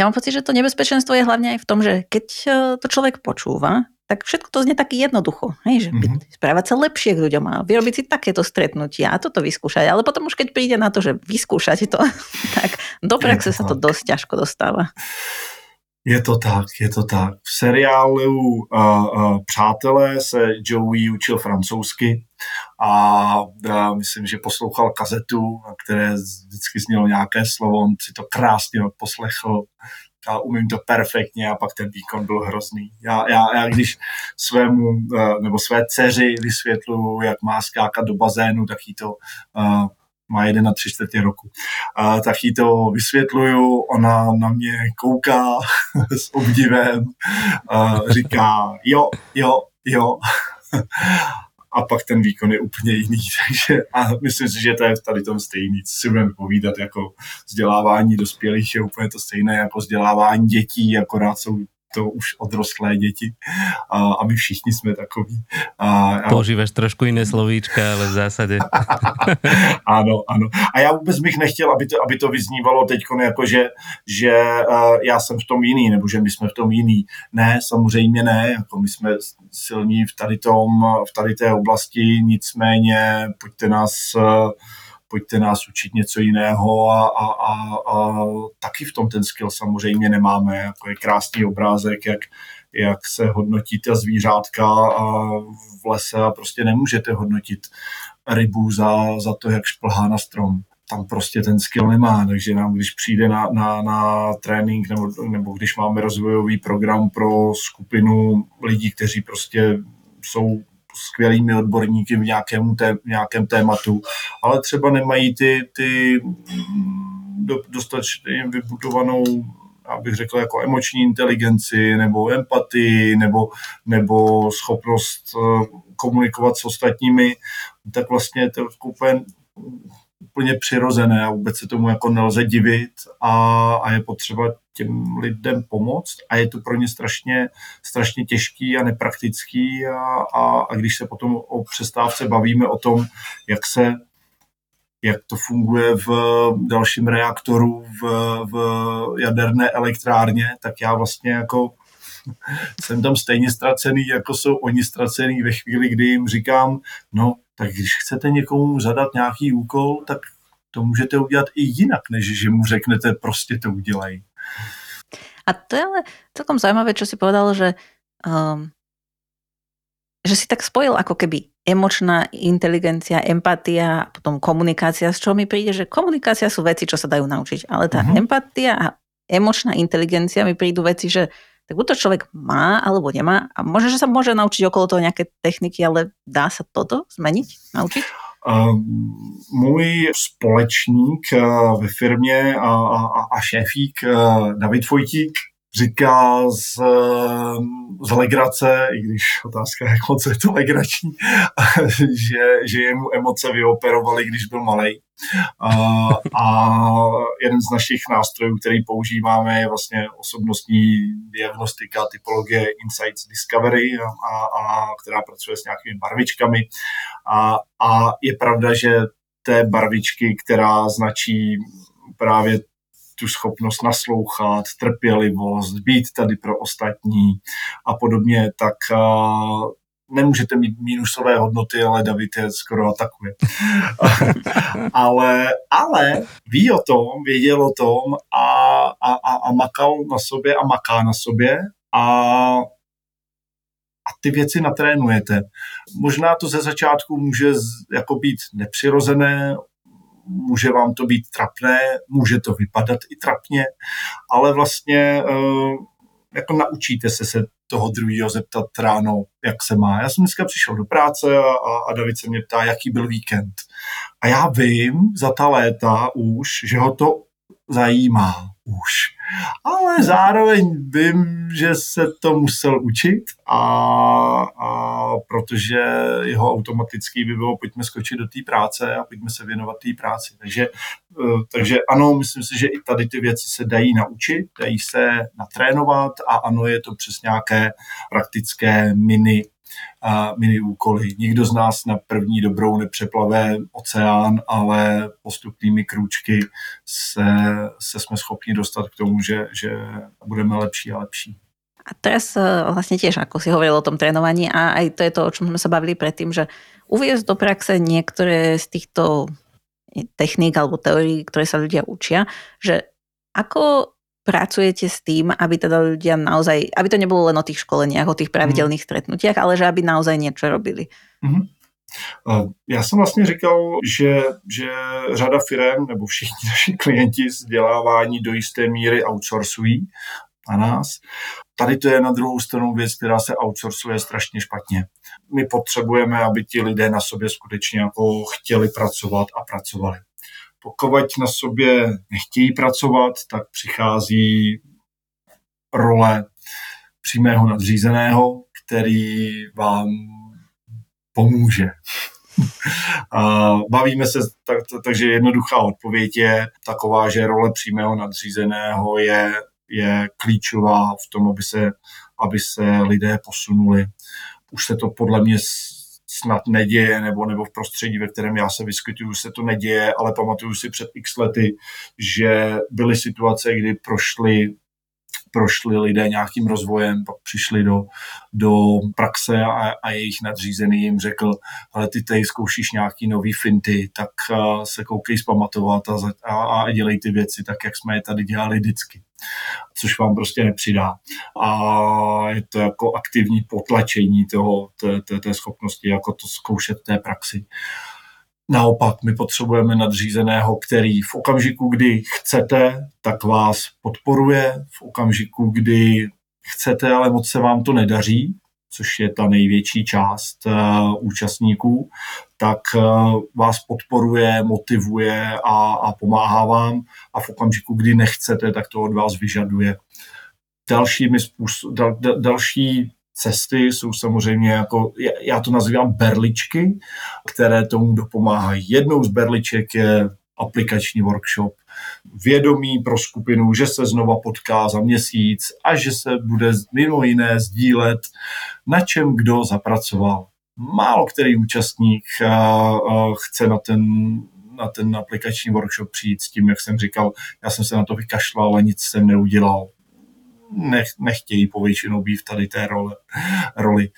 ja mám pocit, že to nebezpečenstvo je hlavne aj v tom, že keď e, to človek počúva, tak všetko to znie taky jednoducho. Hej, že mm-hmm. správať sa lepšie k ľuďom a vyrobiť si takéto stretnutia a toto vyskúšať. Ale potom už keď príde na to, že vyskúšať to, tak do praxe sa to dosť ťažko dostáva. Je to tak, je to tak. V seriálu uh, uh, Přátelé se Joey učil francouzsky a uh, myslím, že poslouchal kazetu, které vždycky znělo nějaké slovo, on si to krásně poslechl a umím to perfektně a pak ten výkon byl hrozný. Já, já, já když svému nebo své dceři vysvětlu, jak má skákat do bazénu, tak jí to uh, má jeden na tři čtvrtě roku. A, tak jí to vysvětluju, ona na mě kouká s obdivem, a říká jo, jo, jo. a pak ten výkon je úplně jiný. Takže a myslím si, že to je tady tom stejný, co si budeme povídat, jako vzdělávání dospělých je úplně to stejné jako vzdělávání dětí, akorát jsou to už odrostlé děti a, a my všichni jsme takový. A, a... Používáš trošku jiné slovíčka, ale v zásadě. ano, ano. A já vůbec bych nechtěl, aby to, aby to vyznívalo teď jako, že, že uh, já jsem v tom jiný, nebo že my jsme v tom jiný. Ne, samozřejmě ne, jako my jsme silní v tady, tom, v tady té oblasti, nicméně pojďte nás uh, pojďte nás učit něco jiného a, a, a, a taky v tom ten skill samozřejmě nemáme. Jako je krásný obrázek, jak, jak se hodnotí ta zvířátka a v lese a prostě nemůžete hodnotit rybu za, za to, jak šplhá na strom. Tam prostě ten skill nemá, takže nám, když přijde na, na, na trénink nebo, nebo když máme rozvojový program pro skupinu lidí, kteří prostě jsou skvělými odborníky v nějakém, té, nějakém tématu, ale třeba nemají ty, ty mm, do, dostatečně vybudovanou abych řekl, jako emoční inteligenci, nebo empatii, nebo, nebo schopnost eh, komunikovat s ostatními, tak vlastně to úplně úplně přirozené a vůbec se tomu jako nelze divit a, a je potřeba těm lidem pomoct a je to pro ně strašně, strašně těžký a nepraktický a, a, a když se potom o přestávce bavíme o tom, jak se jak to funguje v dalším reaktoru v, v jaderné elektrárně, tak já vlastně jako jsem tam stejně ztracený, jako jsou oni ztracený ve chvíli, kdy jim říkám, no, tak když chcete někomu zadat nějaký úkol, tak to můžete udělat i jinak, než že mu řeknete, prostě to udělej. A to je ale celkom zaujímavé, čo si povedal, že, um, že si tak spojil ako keby emočná inteligencia, empatia a potom komunikácia, z čoho mi príde, že komunikácia sú veci, čo sa dajú naučiť, ale tá uh-huh. empatia a emočná inteligencia mi prídu veci, že tak buď to človek má alebo nemá a možno, že sa môže naučiť okolo toho nejaké techniky, ale dá sa toto zmeniť, naučiť? Můj společník uh, ve firmě a, a, a šéfík uh, David Vojtík říká z, z legrace, i když otázka je, jak moc je to legrační, že, že jemu emoce vyoperovaly, když byl malý. A, a jeden z našich nástrojů, který používáme, je vlastně osobnostní diagnostika, typologie Insights Discovery, a, a, která pracuje s nějakými barvičkami. A, a je pravda, že té barvičky, která značí právě tu schopnost naslouchat, trpělivost, být tady pro ostatní a podobně, tak nemůžete mít mínusové hodnoty, ale David je skoro atakuje. ale, ale ví o tom, věděl o tom a, a, a, a makal na sobě a maká na sobě a, a ty věci natrénujete. Možná to ze začátku může jako být nepřirozené, může vám to být trapné, může to vypadat i trapně, ale vlastně eh, jako naučíte se se toho druhého zeptat ráno, jak se má. Já jsem dneska přišel do práce a, a David se mě ptá, jaký byl víkend. A já vím za ta léta už, že ho to zajímá už. Ale zároveň vím, že se to musel učit a, a protože jeho automatický by bylo, pojďme skočit do té práce a pojďme se věnovat té práci. Takže, eh, takže ano, myslím si, že i tady ty věci se dají naučit, dají se natrénovat a ano, je to přes nějaké praktické mini a mini úkoly. Nikdo z nás na první dobrou nepřeplave oceán, ale postupnými krůčky se, se jsme schopni dostat k tomu, že, že budeme lepší a lepší. A teraz eh, vlastne tiež, ako si hovoril o tom trénovaní a aj to je to, o čom sme sa bavili predtým, že uviezť do praxe niektoré z týchto techník alebo teórií, ktoré sa ľudia učia, že ako pracujete s tým, aby teda ľudia naozaj, aby to nebolo len o tých školeniach, o tých mhm. pravidelných stretnutiach, ale že aby naozaj niečo robili. Mm-hmm. Já jsem vlastně říkal, že, že řada firm nebo všichni naši klienti vzdělávání do jisté míry outsourcují na nás. Tady to je na druhou stranu věc, která se outsourcuje strašně špatně. My potřebujeme, aby ti lidé na sobě skutečně jako chtěli pracovat a pracovali. Pokud na sobě nechtějí pracovat, tak přichází role přímého nadřízeného, který vám pomůže. Bavíme se, tak, takže jednoduchá odpověď je taková, že role přímého nadřízeného je, je klíčová v tom, aby se, aby se lidé posunuli. Už se to podle mě snad neděje, nebo, nebo v prostředí, ve kterém já se vyskytuju, se to neděje, ale pamatuju si před x lety, že byly situace, kdy prošly prošli lidé nějakým rozvojem, pak přišli do, do praxe a, a jejich nadřízený jim řekl, ale ty tady zkoušíš nějaký nový finty, tak uh, se koukej zpamatovat a, a, a dělej ty věci tak, jak jsme je tady dělali vždycky což vám prostě nepřidá. A je to jako aktivní potlačení toho, té, té, té schopnosti, jako to zkoušet té praxi. Naopak, my potřebujeme nadřízeného, který v okamžiku, kdy chcete, tak vás podporuje, v okamžiku, kdy chcete, ale moc se vám to nedaří, což je ta největší část uh, účastníků, tak uh, vás podporuje, motivuje a, a pomáhá vám a v okamžiku, kdy nechcete, tak to od vás vyžaduje. Dalšími způsob, dal, dal, další cesty jsou samozřejmě jako, já to nazývám berličky, které tomu dopomáhají. Jednou z berliček je aplikační workshop, vědomí pro skupinu, že se znova potká za měsíc a že se bude mimo jiné sdílet, na čem kdo zapracoval. Málo který účastník chce na ten, na ten aplikační workshop přijít s tím, jak jsem říkal, já jsem se na to vykašlal a nic jsem neudělal nech, nechtějí povětšinou být tady té roli. roli.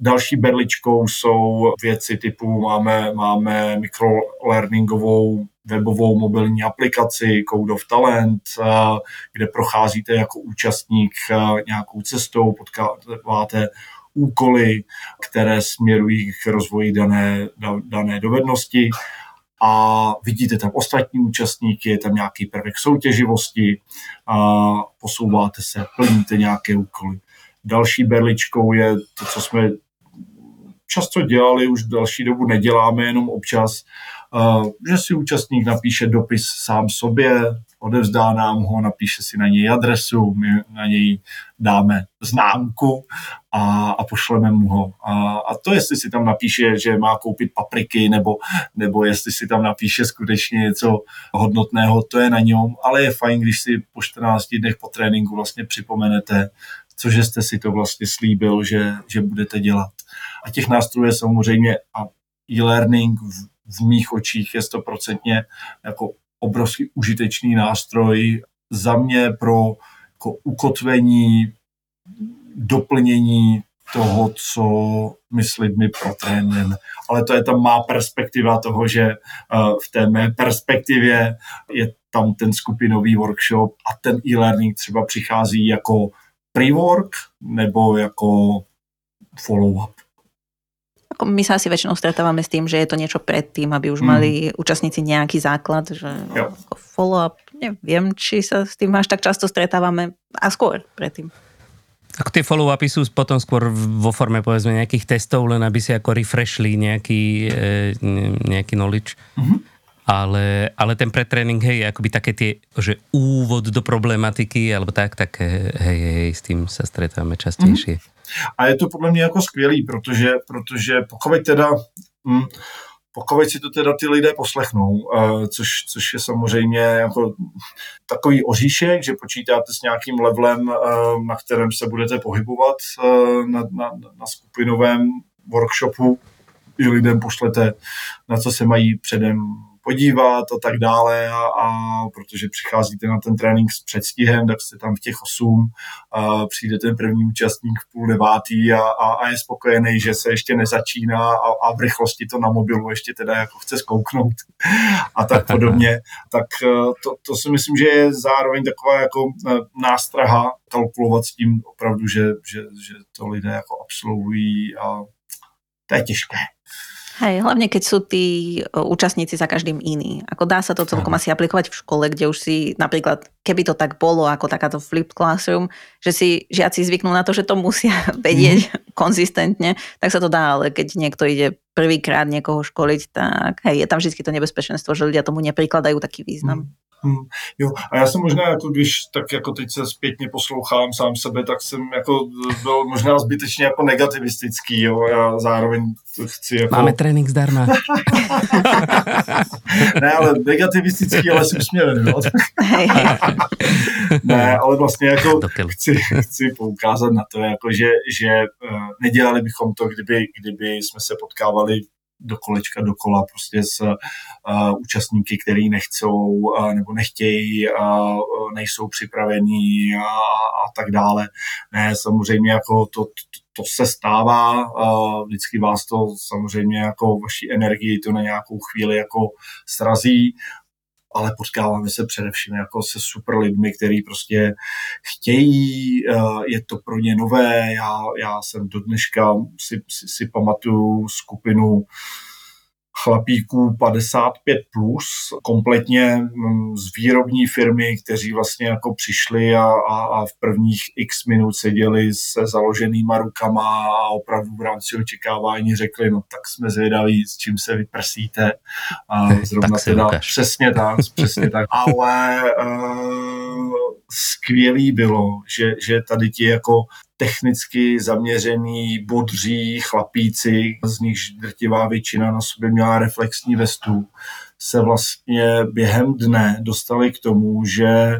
Další berličkou jsou věci typu máme, máme mikrolearningovou webovou mobilní aplikaci Code of Talent, kde procházíte jako účastník nějakou cestou, potkáváte úkoly, které směrují k rozvoji dané, dané dovednosti a vidíte tam ostatní účastníky, je tam nějaký prvek soutěživosti, a posouváte se, plníte nějaké úkoly. Další berličkou je to, co jsme často dělali, už další dobu neděláme, jenom občas, že si účastník napíše dopis sám sobě, odevzdá nám ho, napíše si na něj adresu, my na něj dáme známku a, a pošleme mu ho. A, a to, jestli si tam napíše, že má koupit papriky, nebo, nebo jestli si tam napíše skutečně něco hodnotného, to je na něm, ale je fajn, když si po 14 dnech po tréninku vlastně připomenete, cože jste si to vlastně slíbil, že, že budete dělat. A těch nástrojů je samozřejmě a e-learning v, v mých očích je stoprocentně jako obrovský užitečný nástroj za mě pro jako ukotvení, doplnění toho, co my s lidmi protrénujeme. Ale to je tam má perspektiva toho, že eh, v té mé perspektivě je tam ten skupinový workshop a ten e-learning třeba přichází jako pre-work nebo jako follow-up my sa asi väčšinou stretávame s tým, že je to niečo predtým, aby už mm. mali účastníci nejaký základ, že follow-up, neviem, či sa s tým až tak často stretávame a skôr predtým. Ako tie follow-upy sú potom skôr vo forme povedzme nejakých testov, len aby si ako refreshli nejaký, e, nejaký knowledge. Mm-hmm. Ale, ale ten pretréning, hej, akoby také tie, že úvod do problematiky, alebo tak, tak hej, hej, s tým sa stretávame častejšie. Mm-hmm. A je to podle mě jako skvělý, protože, protože pokud teda, hm, pokud si to teda ty lidé poslechnou, uh, což, což je samozřejmě jako takový oříšek, že počítáte s nějakým levelem, uh, na kterém se budete pohybovat na, na, na skupinovém workshopu, i lidem pošlete, na co se mají předem podívat a tak dále a, a protože přicházíte na ten trénink s předstihem, tak jste tam v těch osm, a přijde ten první účastník v půl devátý a, a, a je spokojený, že se ještě nezačíná a, a v rychlosti to na mobilu ještě teda jako chce zkouknout a tak podobně, tak e, to, to si myslím, že je zároveň taková jako e, nástraha kalkulovat s tím opravdu, že, že, že to lidé jako absolvují a to je těžké. Hej, hlavne keď sú tí účastníci za každým iní. Ako dá sa to celkom asi aplikovať v škole, kde už si napríklad, keby to tak bolo ako takáto flipped classroom, že si žiaci zvyknú na to, že to musia vedieť mm. konzistentne, tak sa to dá, ale keď niekto ide prvýkrát niekoho školiť, tak hej, je tam vždy to nebezpečenstvo, že ľudia tomu neprikladajú taký význam. Mm. Hmm, jo, a já jsem možná, jako když tak jako teď se zpětně poslouchám sám sebe, tak jsem jako byl možná zbytečně jako negativistický, jo, já zároveň chci jako... Máme trénink zdarma. ne, ale negativistický, ale jsem smělen, jo. ne, ale vlastně jako chci, chci poukázat na to, jako že, že eh, nedělali bychom to, kdyby, kdyby jsme se potkávali do kolečka dokola prostě s uh, účastníky, který nechcou uh, nebo nechtějí, uh, nejsou připravení a, a tak dále. Ne, samozřejmě jako to, to, to se stává, vždycky vás to samozřejmě jako vaší energii to na nějakou chvíli jako srazí, ale potkáváme se především jako se super lidmi, kteří prostě chtějí, eh, je to pro ně nové. Já, já jsem do dneška si, si, si pamatuju skupinu chlapíků 55 plus, kompletně mm, z výrobní firmy, kteří vlastně jako přišli a, a, a v prvních x minut seděli se založenýma rukama a opravdu v rámci očekávání řekli, no tak jsme zvědaví, s čím se vyprsíte. A zrovna tak teda ukáž. přesně tak, přesně tak. Ale uh, skvělý bylo, že, že tady ti jako technicky zaměřený, bodří chlapíci, z nichž drtivá většina na sobě měla reflexní vestu, se vlastně během dne dostali k tomu, že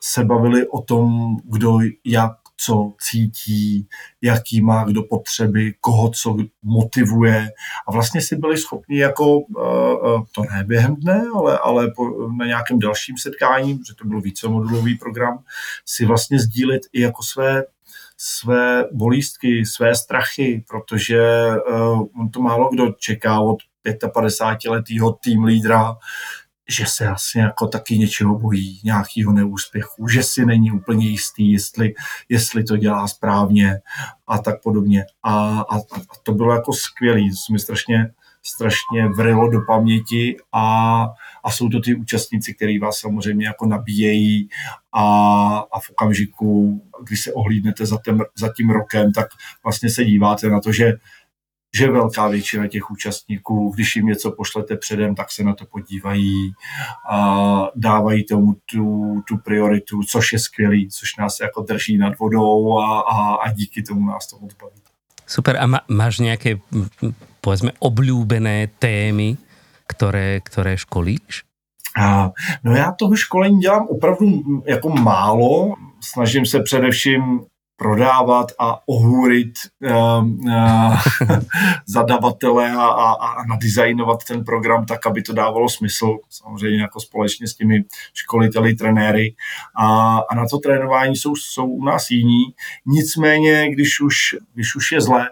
se bavili o tom, kdo jak co cítí, jaký má kdo potřeby, koho co motivuje. A vlastně si byli schopni jako, eh, eh, to ne během dne, ale, ale na nějakém dalším setkání, protože to byl vícemodulový program, si vlastně sdílet i jako své své bolístky, své strachy, protože uh, to málo kdo čeká od 55-letého tým lídra, že se asi jako taky něčeho bojí, nějakého neúspěchu, že si není úplně jistý, jestli, jestli to dělá správně a tak podobně. A, a, a to bylo jako skvělý, to mi strašně, strašně vrilo do paměti a, a jsou to ty účastníci, který vás samozřejmě jako nabíjejí a, a v okamžiku, když se ohlídnete za, ten, za tím rokem, tak vlastně se díváte na to, že že velká většina těch účastníků, když jim něco pošlete předem, tak se na to podívají a dávají tomu tu, tu prioritu, což je skvělý, což nás jako drží nad vodou a, a, a díky tomu nás to moc baví. Super, a má, máš nějaké, povedzme, oblíbené témy, které, které školíš? No já toho školení dělám opravdu jako málo. Snažím se především prodávat a ohůrit uh, uh, zadavatele a, a, a nadizajnovat ten program tak, aby to dávalo smysl, samozřejmě jako společně s těmi školiteli, trenéry. A, a na to trénování jsou, jsou u nás jiní. Nicméně, když už, když už je zlé,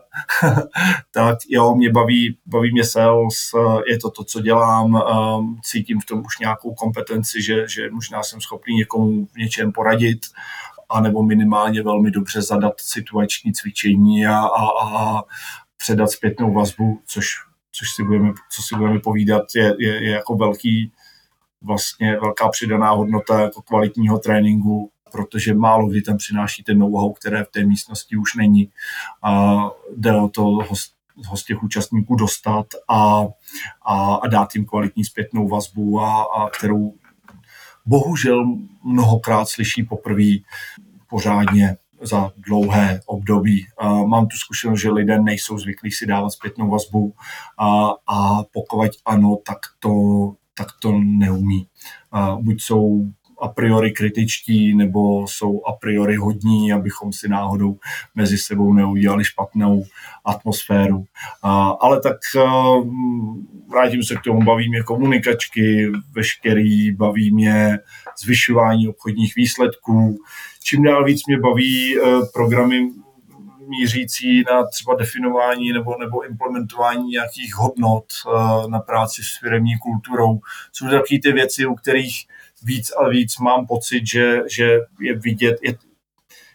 tak jo, mě baví, baví mě sales, je to to, co dělám, um, cítím v tom už nějakou kompetenci, že, že možná jsem schopný někomu v něčem poradit anebo minimálně velmi dobře zadat situační cvičení a, a, a předat zpětnou vazbu, což, což si budeme, co si budeme povídat, je, je, je jako velký, vlastně velká přidaná hodnota jako kvalitního tréninku, protože málo kdy tam přinášíte know-how, které v té místnosti už není. A jde o to host, host těch účastníků dostat a, a, a dát jim kvalitní zpětnou vazbu, a, a kterou bohužel mnohokrát slyší poprvé pořádně za dlouhé období. Mám tu zkušenost, že lidé nejsou zvyklí si dávat zpětnou vazbu a, a pokud ano, tak to, tak to neumí. Buď jsou a priori kritičtí nebo jsou a priori hodní, abychom si náhodou mezi sebou neudělali špatnou atmosféru. A, ale tak vrátím se k tomu, baví mě komunikačky, veškerý, baví mě zvyšování obchodních výsledků. Čím dál víc mě baví programy mířící na třeba definování nebo, nebo implementování nějakých hodnot na práci s firmní kulturou. Jsou to takové ty věci, u kterých víc a víc mám pocit, že, že je vidět, je,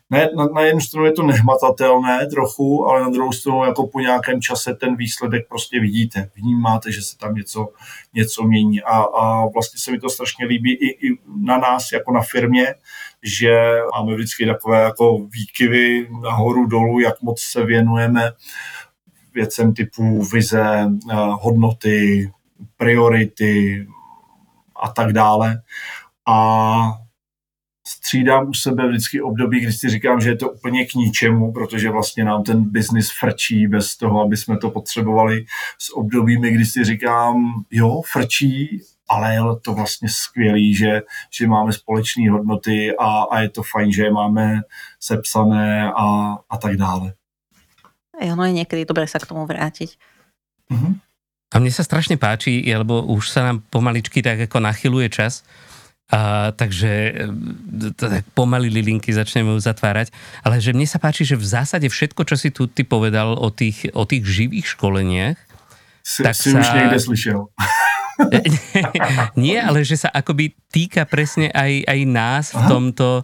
ne, na, na jednu stranu je to nehmatatelné trochu, ale na druhou stranu jako po nějakém čase ten výsledek prostě vidíte, vnímáte, že se tam něco, něco mění a, a vlastně se mi to strašně líbí i, i na nás jako na firmě, že máme vždycky takové jako výkyvy nahoru dolů, jak moc se věnujeme věcem typu vize, eh, hodnoty, priority, a tak dále. A střídám u sebe vždycky období, kdy si říkám, že je to úplně k ničemu, protože vlastně nám ten biznis frčí bez toho, aby jsme to potřebovali. S obdobími, kdy si říkám, jo, frčí, ale je to vlastně skvělý, že, že máme společné hodnoty a, a je to fajn, že je máme sepsané a, a tak dále. Jo, no je někdy dobré se k tomu vrátit. Mm-hmm. A mne sa strašne páči, lebo už sa nám pomaličky tak ako nachyluje čas, a, takže e, tak pomaly linky začneme zatvárať. Ale že mne sa páči, že v zásade všetko, čo si tu ty povedal o tých, o tých živých školeniach, si, tak si sa... už niekde slyšel. Nie, ale že sa akoby týka presne aj, aj nás v tomto,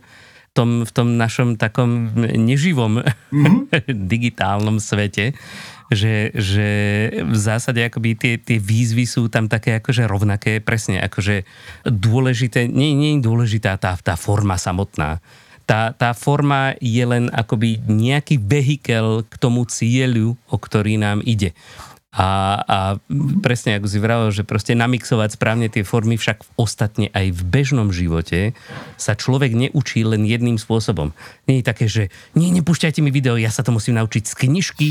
tom, v tom našom takom neživom mm-hmm. digitálnom svete že, že v zásade akoby tie, tie výzvy sú tam také akože rovnaké, presne akože dôležité, nie, nie je dôležitá tá, tá forma samotná. Tá, tá forma je len akoby nejaký vehikel k tomu cieľu, o ktorý nám ide. A, a presne ako si vravel, že proste namixovať správne tie formy, však ostatne aj v bežnom živote sa človek neučí len jedným spôsobom. Nie je také, že nie, nepúšťajte mi video, ja sa to musím naučiť z knižky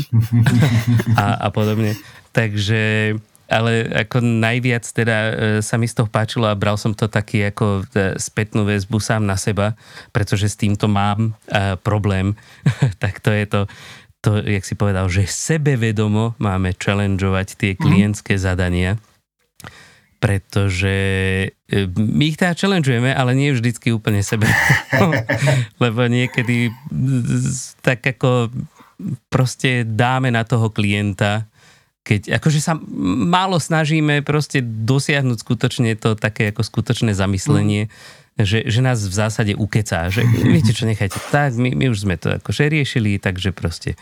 a, a podobne. Takže ale ako najviac teda e, sa mi z toho páčilo a bral som to taký ako e, spätnú väzbu sám na seba, pretože s týmto mám uh, problém, tak to je to, to, jak si povedal, že sebevedomo máme challengeovať tie mhm. klientské zadania, pretože my ich teda challengeujeme, ale nie vždycky úplne sebe. Lebo niekedy tak ako proste dáme na toho klienta keď akože sa málo snažíme proste dosiahnuť skutočne to také ako skutočné zamyslenie, mm. Že, že nás v zásade ukecá, že viete čo, nechajte tak, my, my už sme to akože riešili, takže proste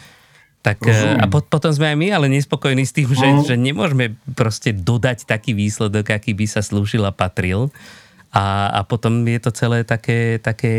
tak Rozumím. a pot, potom sme aj my ale nespokojní s tým, že, no. že nemôžeme proste dodať taký výsledok, aký by sa slúžil a patril a, a potom je to celé také, také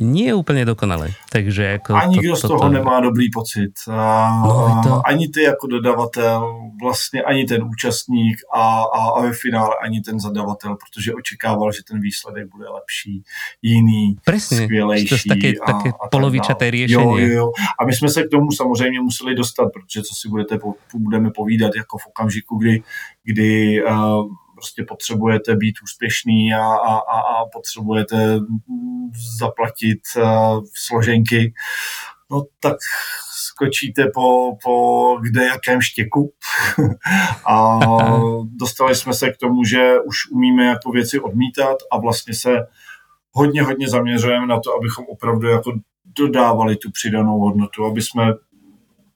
nie úplne dokonalé. Takže jako a nikdo to, to, z toho to... nemá dobrý pocit. A, no, to... Ani ty jako dodavatel, vlastně ani ten účastník a, a, a ve finále ani ten zadavatel, protože očekával, že ten výsledek bude lepší, jiný, Presne, skvělejší. To také, a, také polovičaté řešení. Jo, jo. A my jsme se k tomu samozřejmě museli dostat, protože co si budete, budeme povídat jako v okamžiku, kdy, kdy uh, prostě potřebujete být úspěšný a, a, a, a potřebujete zaplatit uh, složenky, no tak skočíte po, po kde jakém štěku. a dostali jsme se k tomu, že už umíme jako věci odmítat a vlastně se hodně, hodně zaměřujeme na to, abychom opravdu jako dodávali tu přidanou hodnotu, aby jsme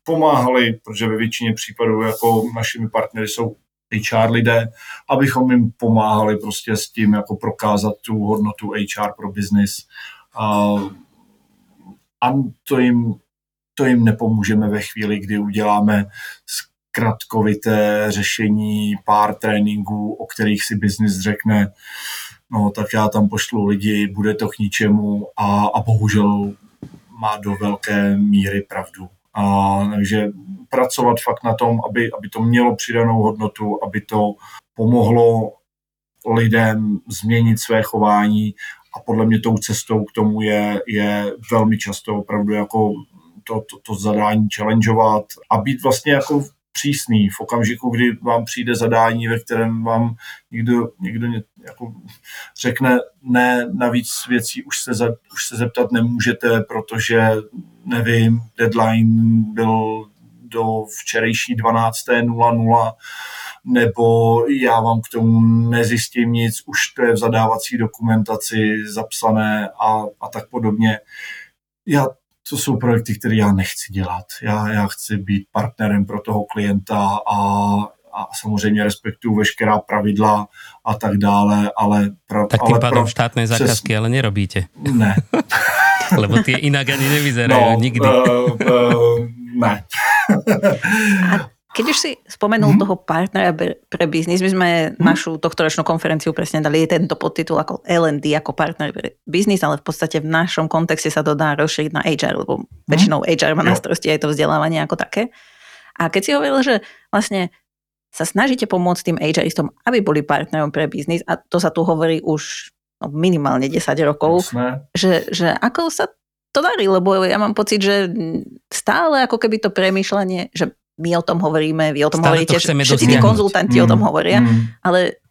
pomáhali, protože ve většině případů jako našimi partnery jsou HR lidé, abychom jim pomáhali prostě s tím, jako prokázat tu hodnotu HR pro business. A, a to jim, to jim nepomůžeme ve chvíli, kdy uděláme zkratkovité řešení pár tréninků, o kterých si business řekne, no tak já tam pošlu lidi, bude to k ničemu a, a bohužel má do velké míry pravdu. A, takže pracovat fakt na tom, aby, aby to mělo přidanou hodnotu, aby to pomohlo lidem změnit své chování. A podle mě tou cestou k tomu je, je velmi často opravdu jako to, to, to zadání challengeovat a být vlastně jako přísný v okamžiku, kdy vám přijde zadání, ve kterém vám někdo, někdo jako řekne, ne, navíc věcí už se, za, už se zeptat nemůžete, protože nevím, deadline byl do včerejší 12.00, nebo já vám k tomu nezjistím nic, už to je v zadávací dokumentaci zapsané a, a tak podobně. Já to jsou projekty, které já nechci dělat. Já, já chci být partnerem pro toho klienta a, a samozřejmě respektuju veškerá pravidla a tak dále, ale... Pra, tak tým ale pádom pra, štátné zákazky přes... ale nerobíte. Ne. Lebo ty inak ani nevyzerajú no, nikdy. Uh, uh, ne. keď už si spomenul mm-hmm. toho partnera pre biznis, my sme mm-hmm. našu tohtoročnú konferenciu presne dali tento podtitul ako L&D, ako partner pre biznis, ale v podstate v našom kontexte sa to dá rozšíriť na HR, lebo mm-hmm. väčšinou HR má na starosti aj to vzdelávanie ako také. A keď si hovoril, že vlastne sa snažíte pomôcť tým HRistom, aby boli partnerom pre biznis, a to sa tu hovorí už no, minimálne 10 rokov, že, že ako sa to darí, lebo ja mám pocit, že stále ako keby to premýšľanie, že my o tom hovoríme, vy o tom Stále hovoríte, to všetci tí konzultanti mm, o tom hovoria, mm. ale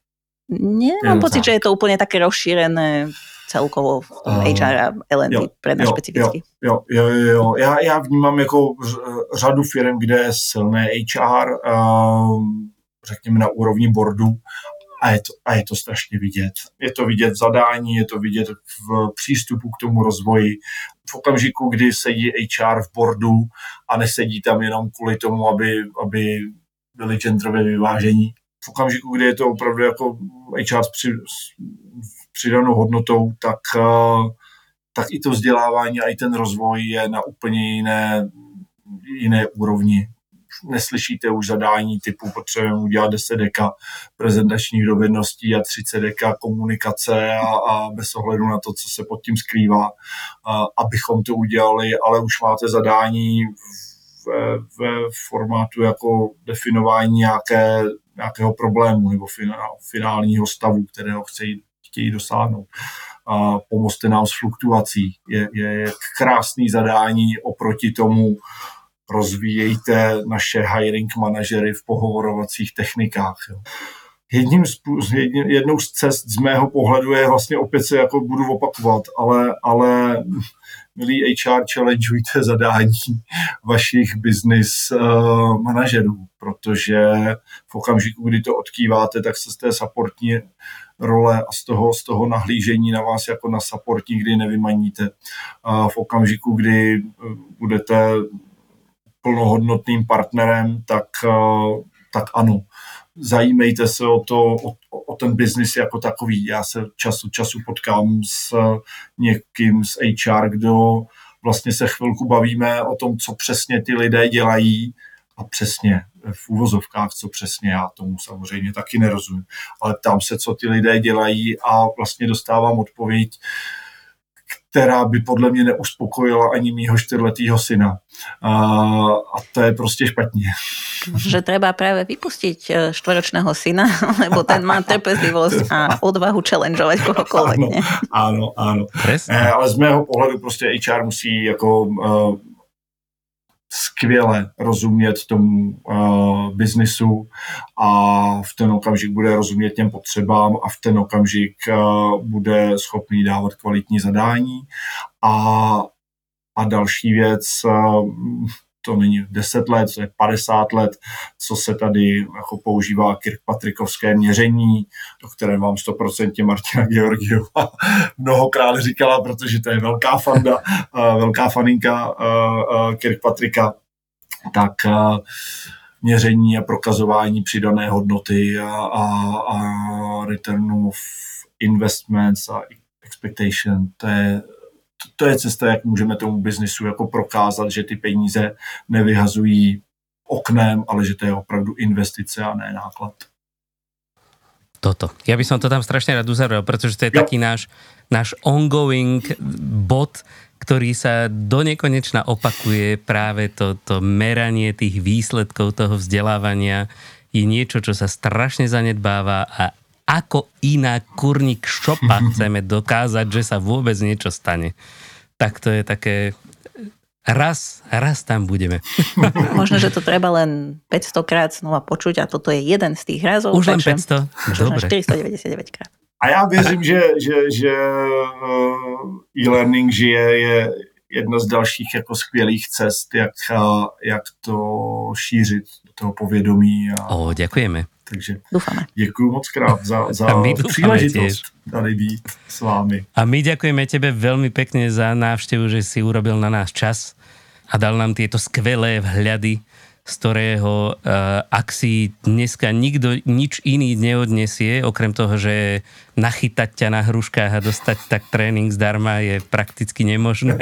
nemám pocit, že je to úplne také rozšírené celkovo v tom HR a L&D pre nás špecificky. Jo, jo, jo, jo. Já, já vnímám jako řadu firm, kde je silné HR, uh, řekněme na úrovni boardu a je, to, a je to strašně vidět. Je to vidět v zadání, je to vidět v přístupu k tomu rozvoji. V okamžiku, kdy sedí HR v boardu a nesedí tam jenom kvůli tomu, aby, aby byli genderově vyvážení. V okamžiku, kdy je to opravdu jako HR s, při, s přidanou hodnotou, tak, eh, tak i to vzdělávání a i ten rozvoj je na úplně jiné, jiné úrovni. Neslyšíte už zadání typu potřebujeme udělat 10 deka prezentačních dovedností a 30 deka komunikace a, a bez ohledu na to, co se pod tím skrývá, a, abychom to udělali, ale už máte zadání ve, ve formátu jako definování nějaké, nějakého problému nebo finálního stavu, kterého chtějí, chtějí dosáhnout. A pomozte nám s fluktuací. Je, je krásný zadání oproti tomu, rozvíjejte naše hiring manažery v pohovorovacích technikách. Jedním z, jedním, jednou z cest z mého pohledu je vlastně opět se jako budu opakovat, ale, ale milí HR, challengeujte zadání vašich business uh, manažerů, protože v okamžiku, kdy to odkýváte, tak se z té supportní role a z toho, z toho nahlížení na vás jako na supportní, kdy nevymaníte. A v okamžiku, kdy eh, budete plnohodnotným partnerem, tak, uh, tak ano, zajímejte se o to, o, o ten biznis jako takový. Já se čas od času potkám s někým z HR, kdo vlastně se chvilku bavíme o tom, co přesně ty lidé dělají a přesně v úvozovkách, co přesně já tomu samozřejmě taky nerozumím. Ale ptám se, co ty lidé dělají a vlastně dostávám odpověď, která by podle mě neuspokojila ani mýho čtyřletýho syna. A, a to je prostě špatně. Že treba právě vypustit eh, čtvoročného syna, lebo ten má trpezlivost a odvahu challengeovat kohokoľvek. Ano, ano, ano. Eh, ale z mého pohledu prostě HR musí jako uh, skvěle rozumět tomu uh, biznisu a v ten okamžik bude rozumět těm potřebám a v ten okamžik uh, bude schopný dávat kvalitní zadání. A, a další věc, uh, to není 10 let, to je 50 let, co se tady jako používá Kirkpatrickovské měření, o kterém vám 100% Martina Georgiova mnohokrát říkala, protože to je velká fanda, velká faninka Kirkpatricka, tak měření a prokazování přidané hodnoty a, a, a return of investments a expectation, to je to je cesta, jak můžeme tomu biznisu jako prokázat, že ty peníze nevyhazují oknem, ale že to je opravdu investice a ne náklad. Toto. Ja by som to tam strašne rád uzavrel, pretože to je jo. taký náš, náš ongoing bod, ktorý sa do nekonečna opakuje práve to, to meranie tých výsledkov toho vzdelávania je niečo, čo sa strašne zanedbáva a ako iná kurník šopa chceme dokázať, že sa vôbec niečo stane. Tak to je také raz, raz tam budeme. Možno, že to treba len 500 krát znova počuť a toto je jeden z tých razov. Už len 500? Dobre. 499 krát. A já věřím, že, že, že eh, e-learning žije je jedna z dalších jako skvělých cest, jak, jak to šířit do toho povědomí. A, o, děkujeme. Takže Dúfame. děkuji moc krát za, za příležitost tady být s vámi. A my ďakujeme tebe veľmi pekne za návštevu, že si urobil na nás čas a dal nám tieto skvelé vhľady, z ktorého uh, ak si dneska nikto nič iný neodnesie, okrem toho, že nachytať ťa na hruškách a dostať tak tréning zdarma je prakticky nemožné,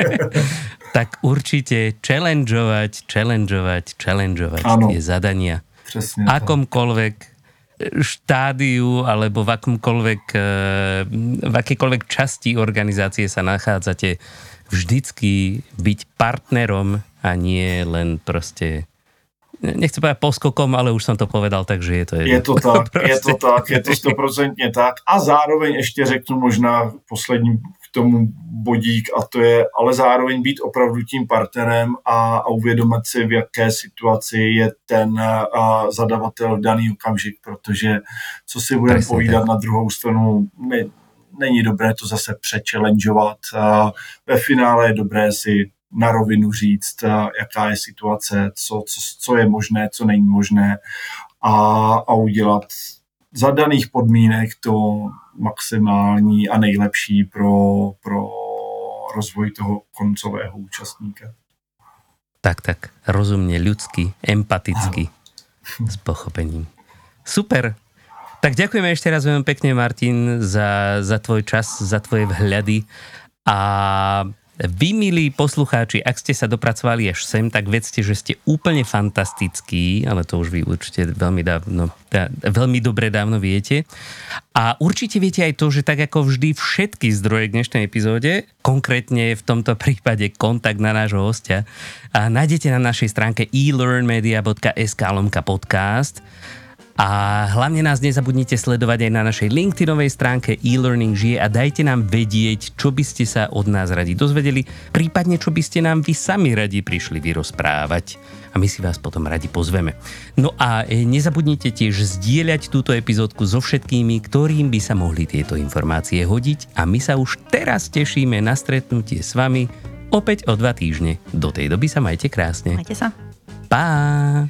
tak určite challengeovať, challengeovať, challengeovať ano. tie zadania. Přesně akomkoľvek štádiu alebo v akomkoľvek, eh, v akékoľvek časti organizácie sa nachádzate, vždycky byť partnerom a nie len proste nechci povedať poskokom, ale už som to povedal, takže je to jedno. Je to tak, je to tak, je to stoprocentně tak. A zároveň ještě řeknu možná poslední tomu bodík a to je ale zároveň být opravdu tím partnerem a, a uvědomit si, v jaké situaci je ten a, zadavatel v daný okamžik, protože co si budeme povídat tak. na druhou stranu, ne, není dobré to zase přečelenžovat. Ve finále je dobré si na rovinu říct, jaká je situace, co, co, co je možné, co není možné a, a udělat za daných podmínek to maximální a nejlepší pro, pro rozvoj toho koncového účastníka. Tak, tak, rozumně, ľudský, empatický, ano. s pochopením. Super. Tak ďakujeme ešte raz veľmi pekne, Martin, za, za tvoj čas, za tvoje vhľady a Vy, milí poslucháči, ak ste sa dopracovali až sem, tak vedzte, že ste úplne fantastickí, ale to už vy určite veľmi dávno, teda, veľmi dobre dávno viete. A určite viete aj to, že tak ako vždy všetky zdroje k dnešnej epizóde, konkrétne v tomto prípade kontakt na nášho hostia, a nájdete na našej stránke elearnmedia.sk lomka podcast a hlavne nás nezabudnite sledovať aj na našej LinkedInovej stránke e-learning žije a dajte nám vedieť, čo by ste sa od nás radi dozvedeli, prípadne čo by ste nám vy sami radi prišli vyrozprávať a my si vás potom radi pozveme. No a e, nezabudnite tiež zdieľať túto epizódku so všetkými, ktorým by sa mohli tieto informácie hodiť a my sa už teraz tešíme na stretnutie s vami opäť o dva týždne. Do tej doby sa majte krásne. Majte sa. Pa!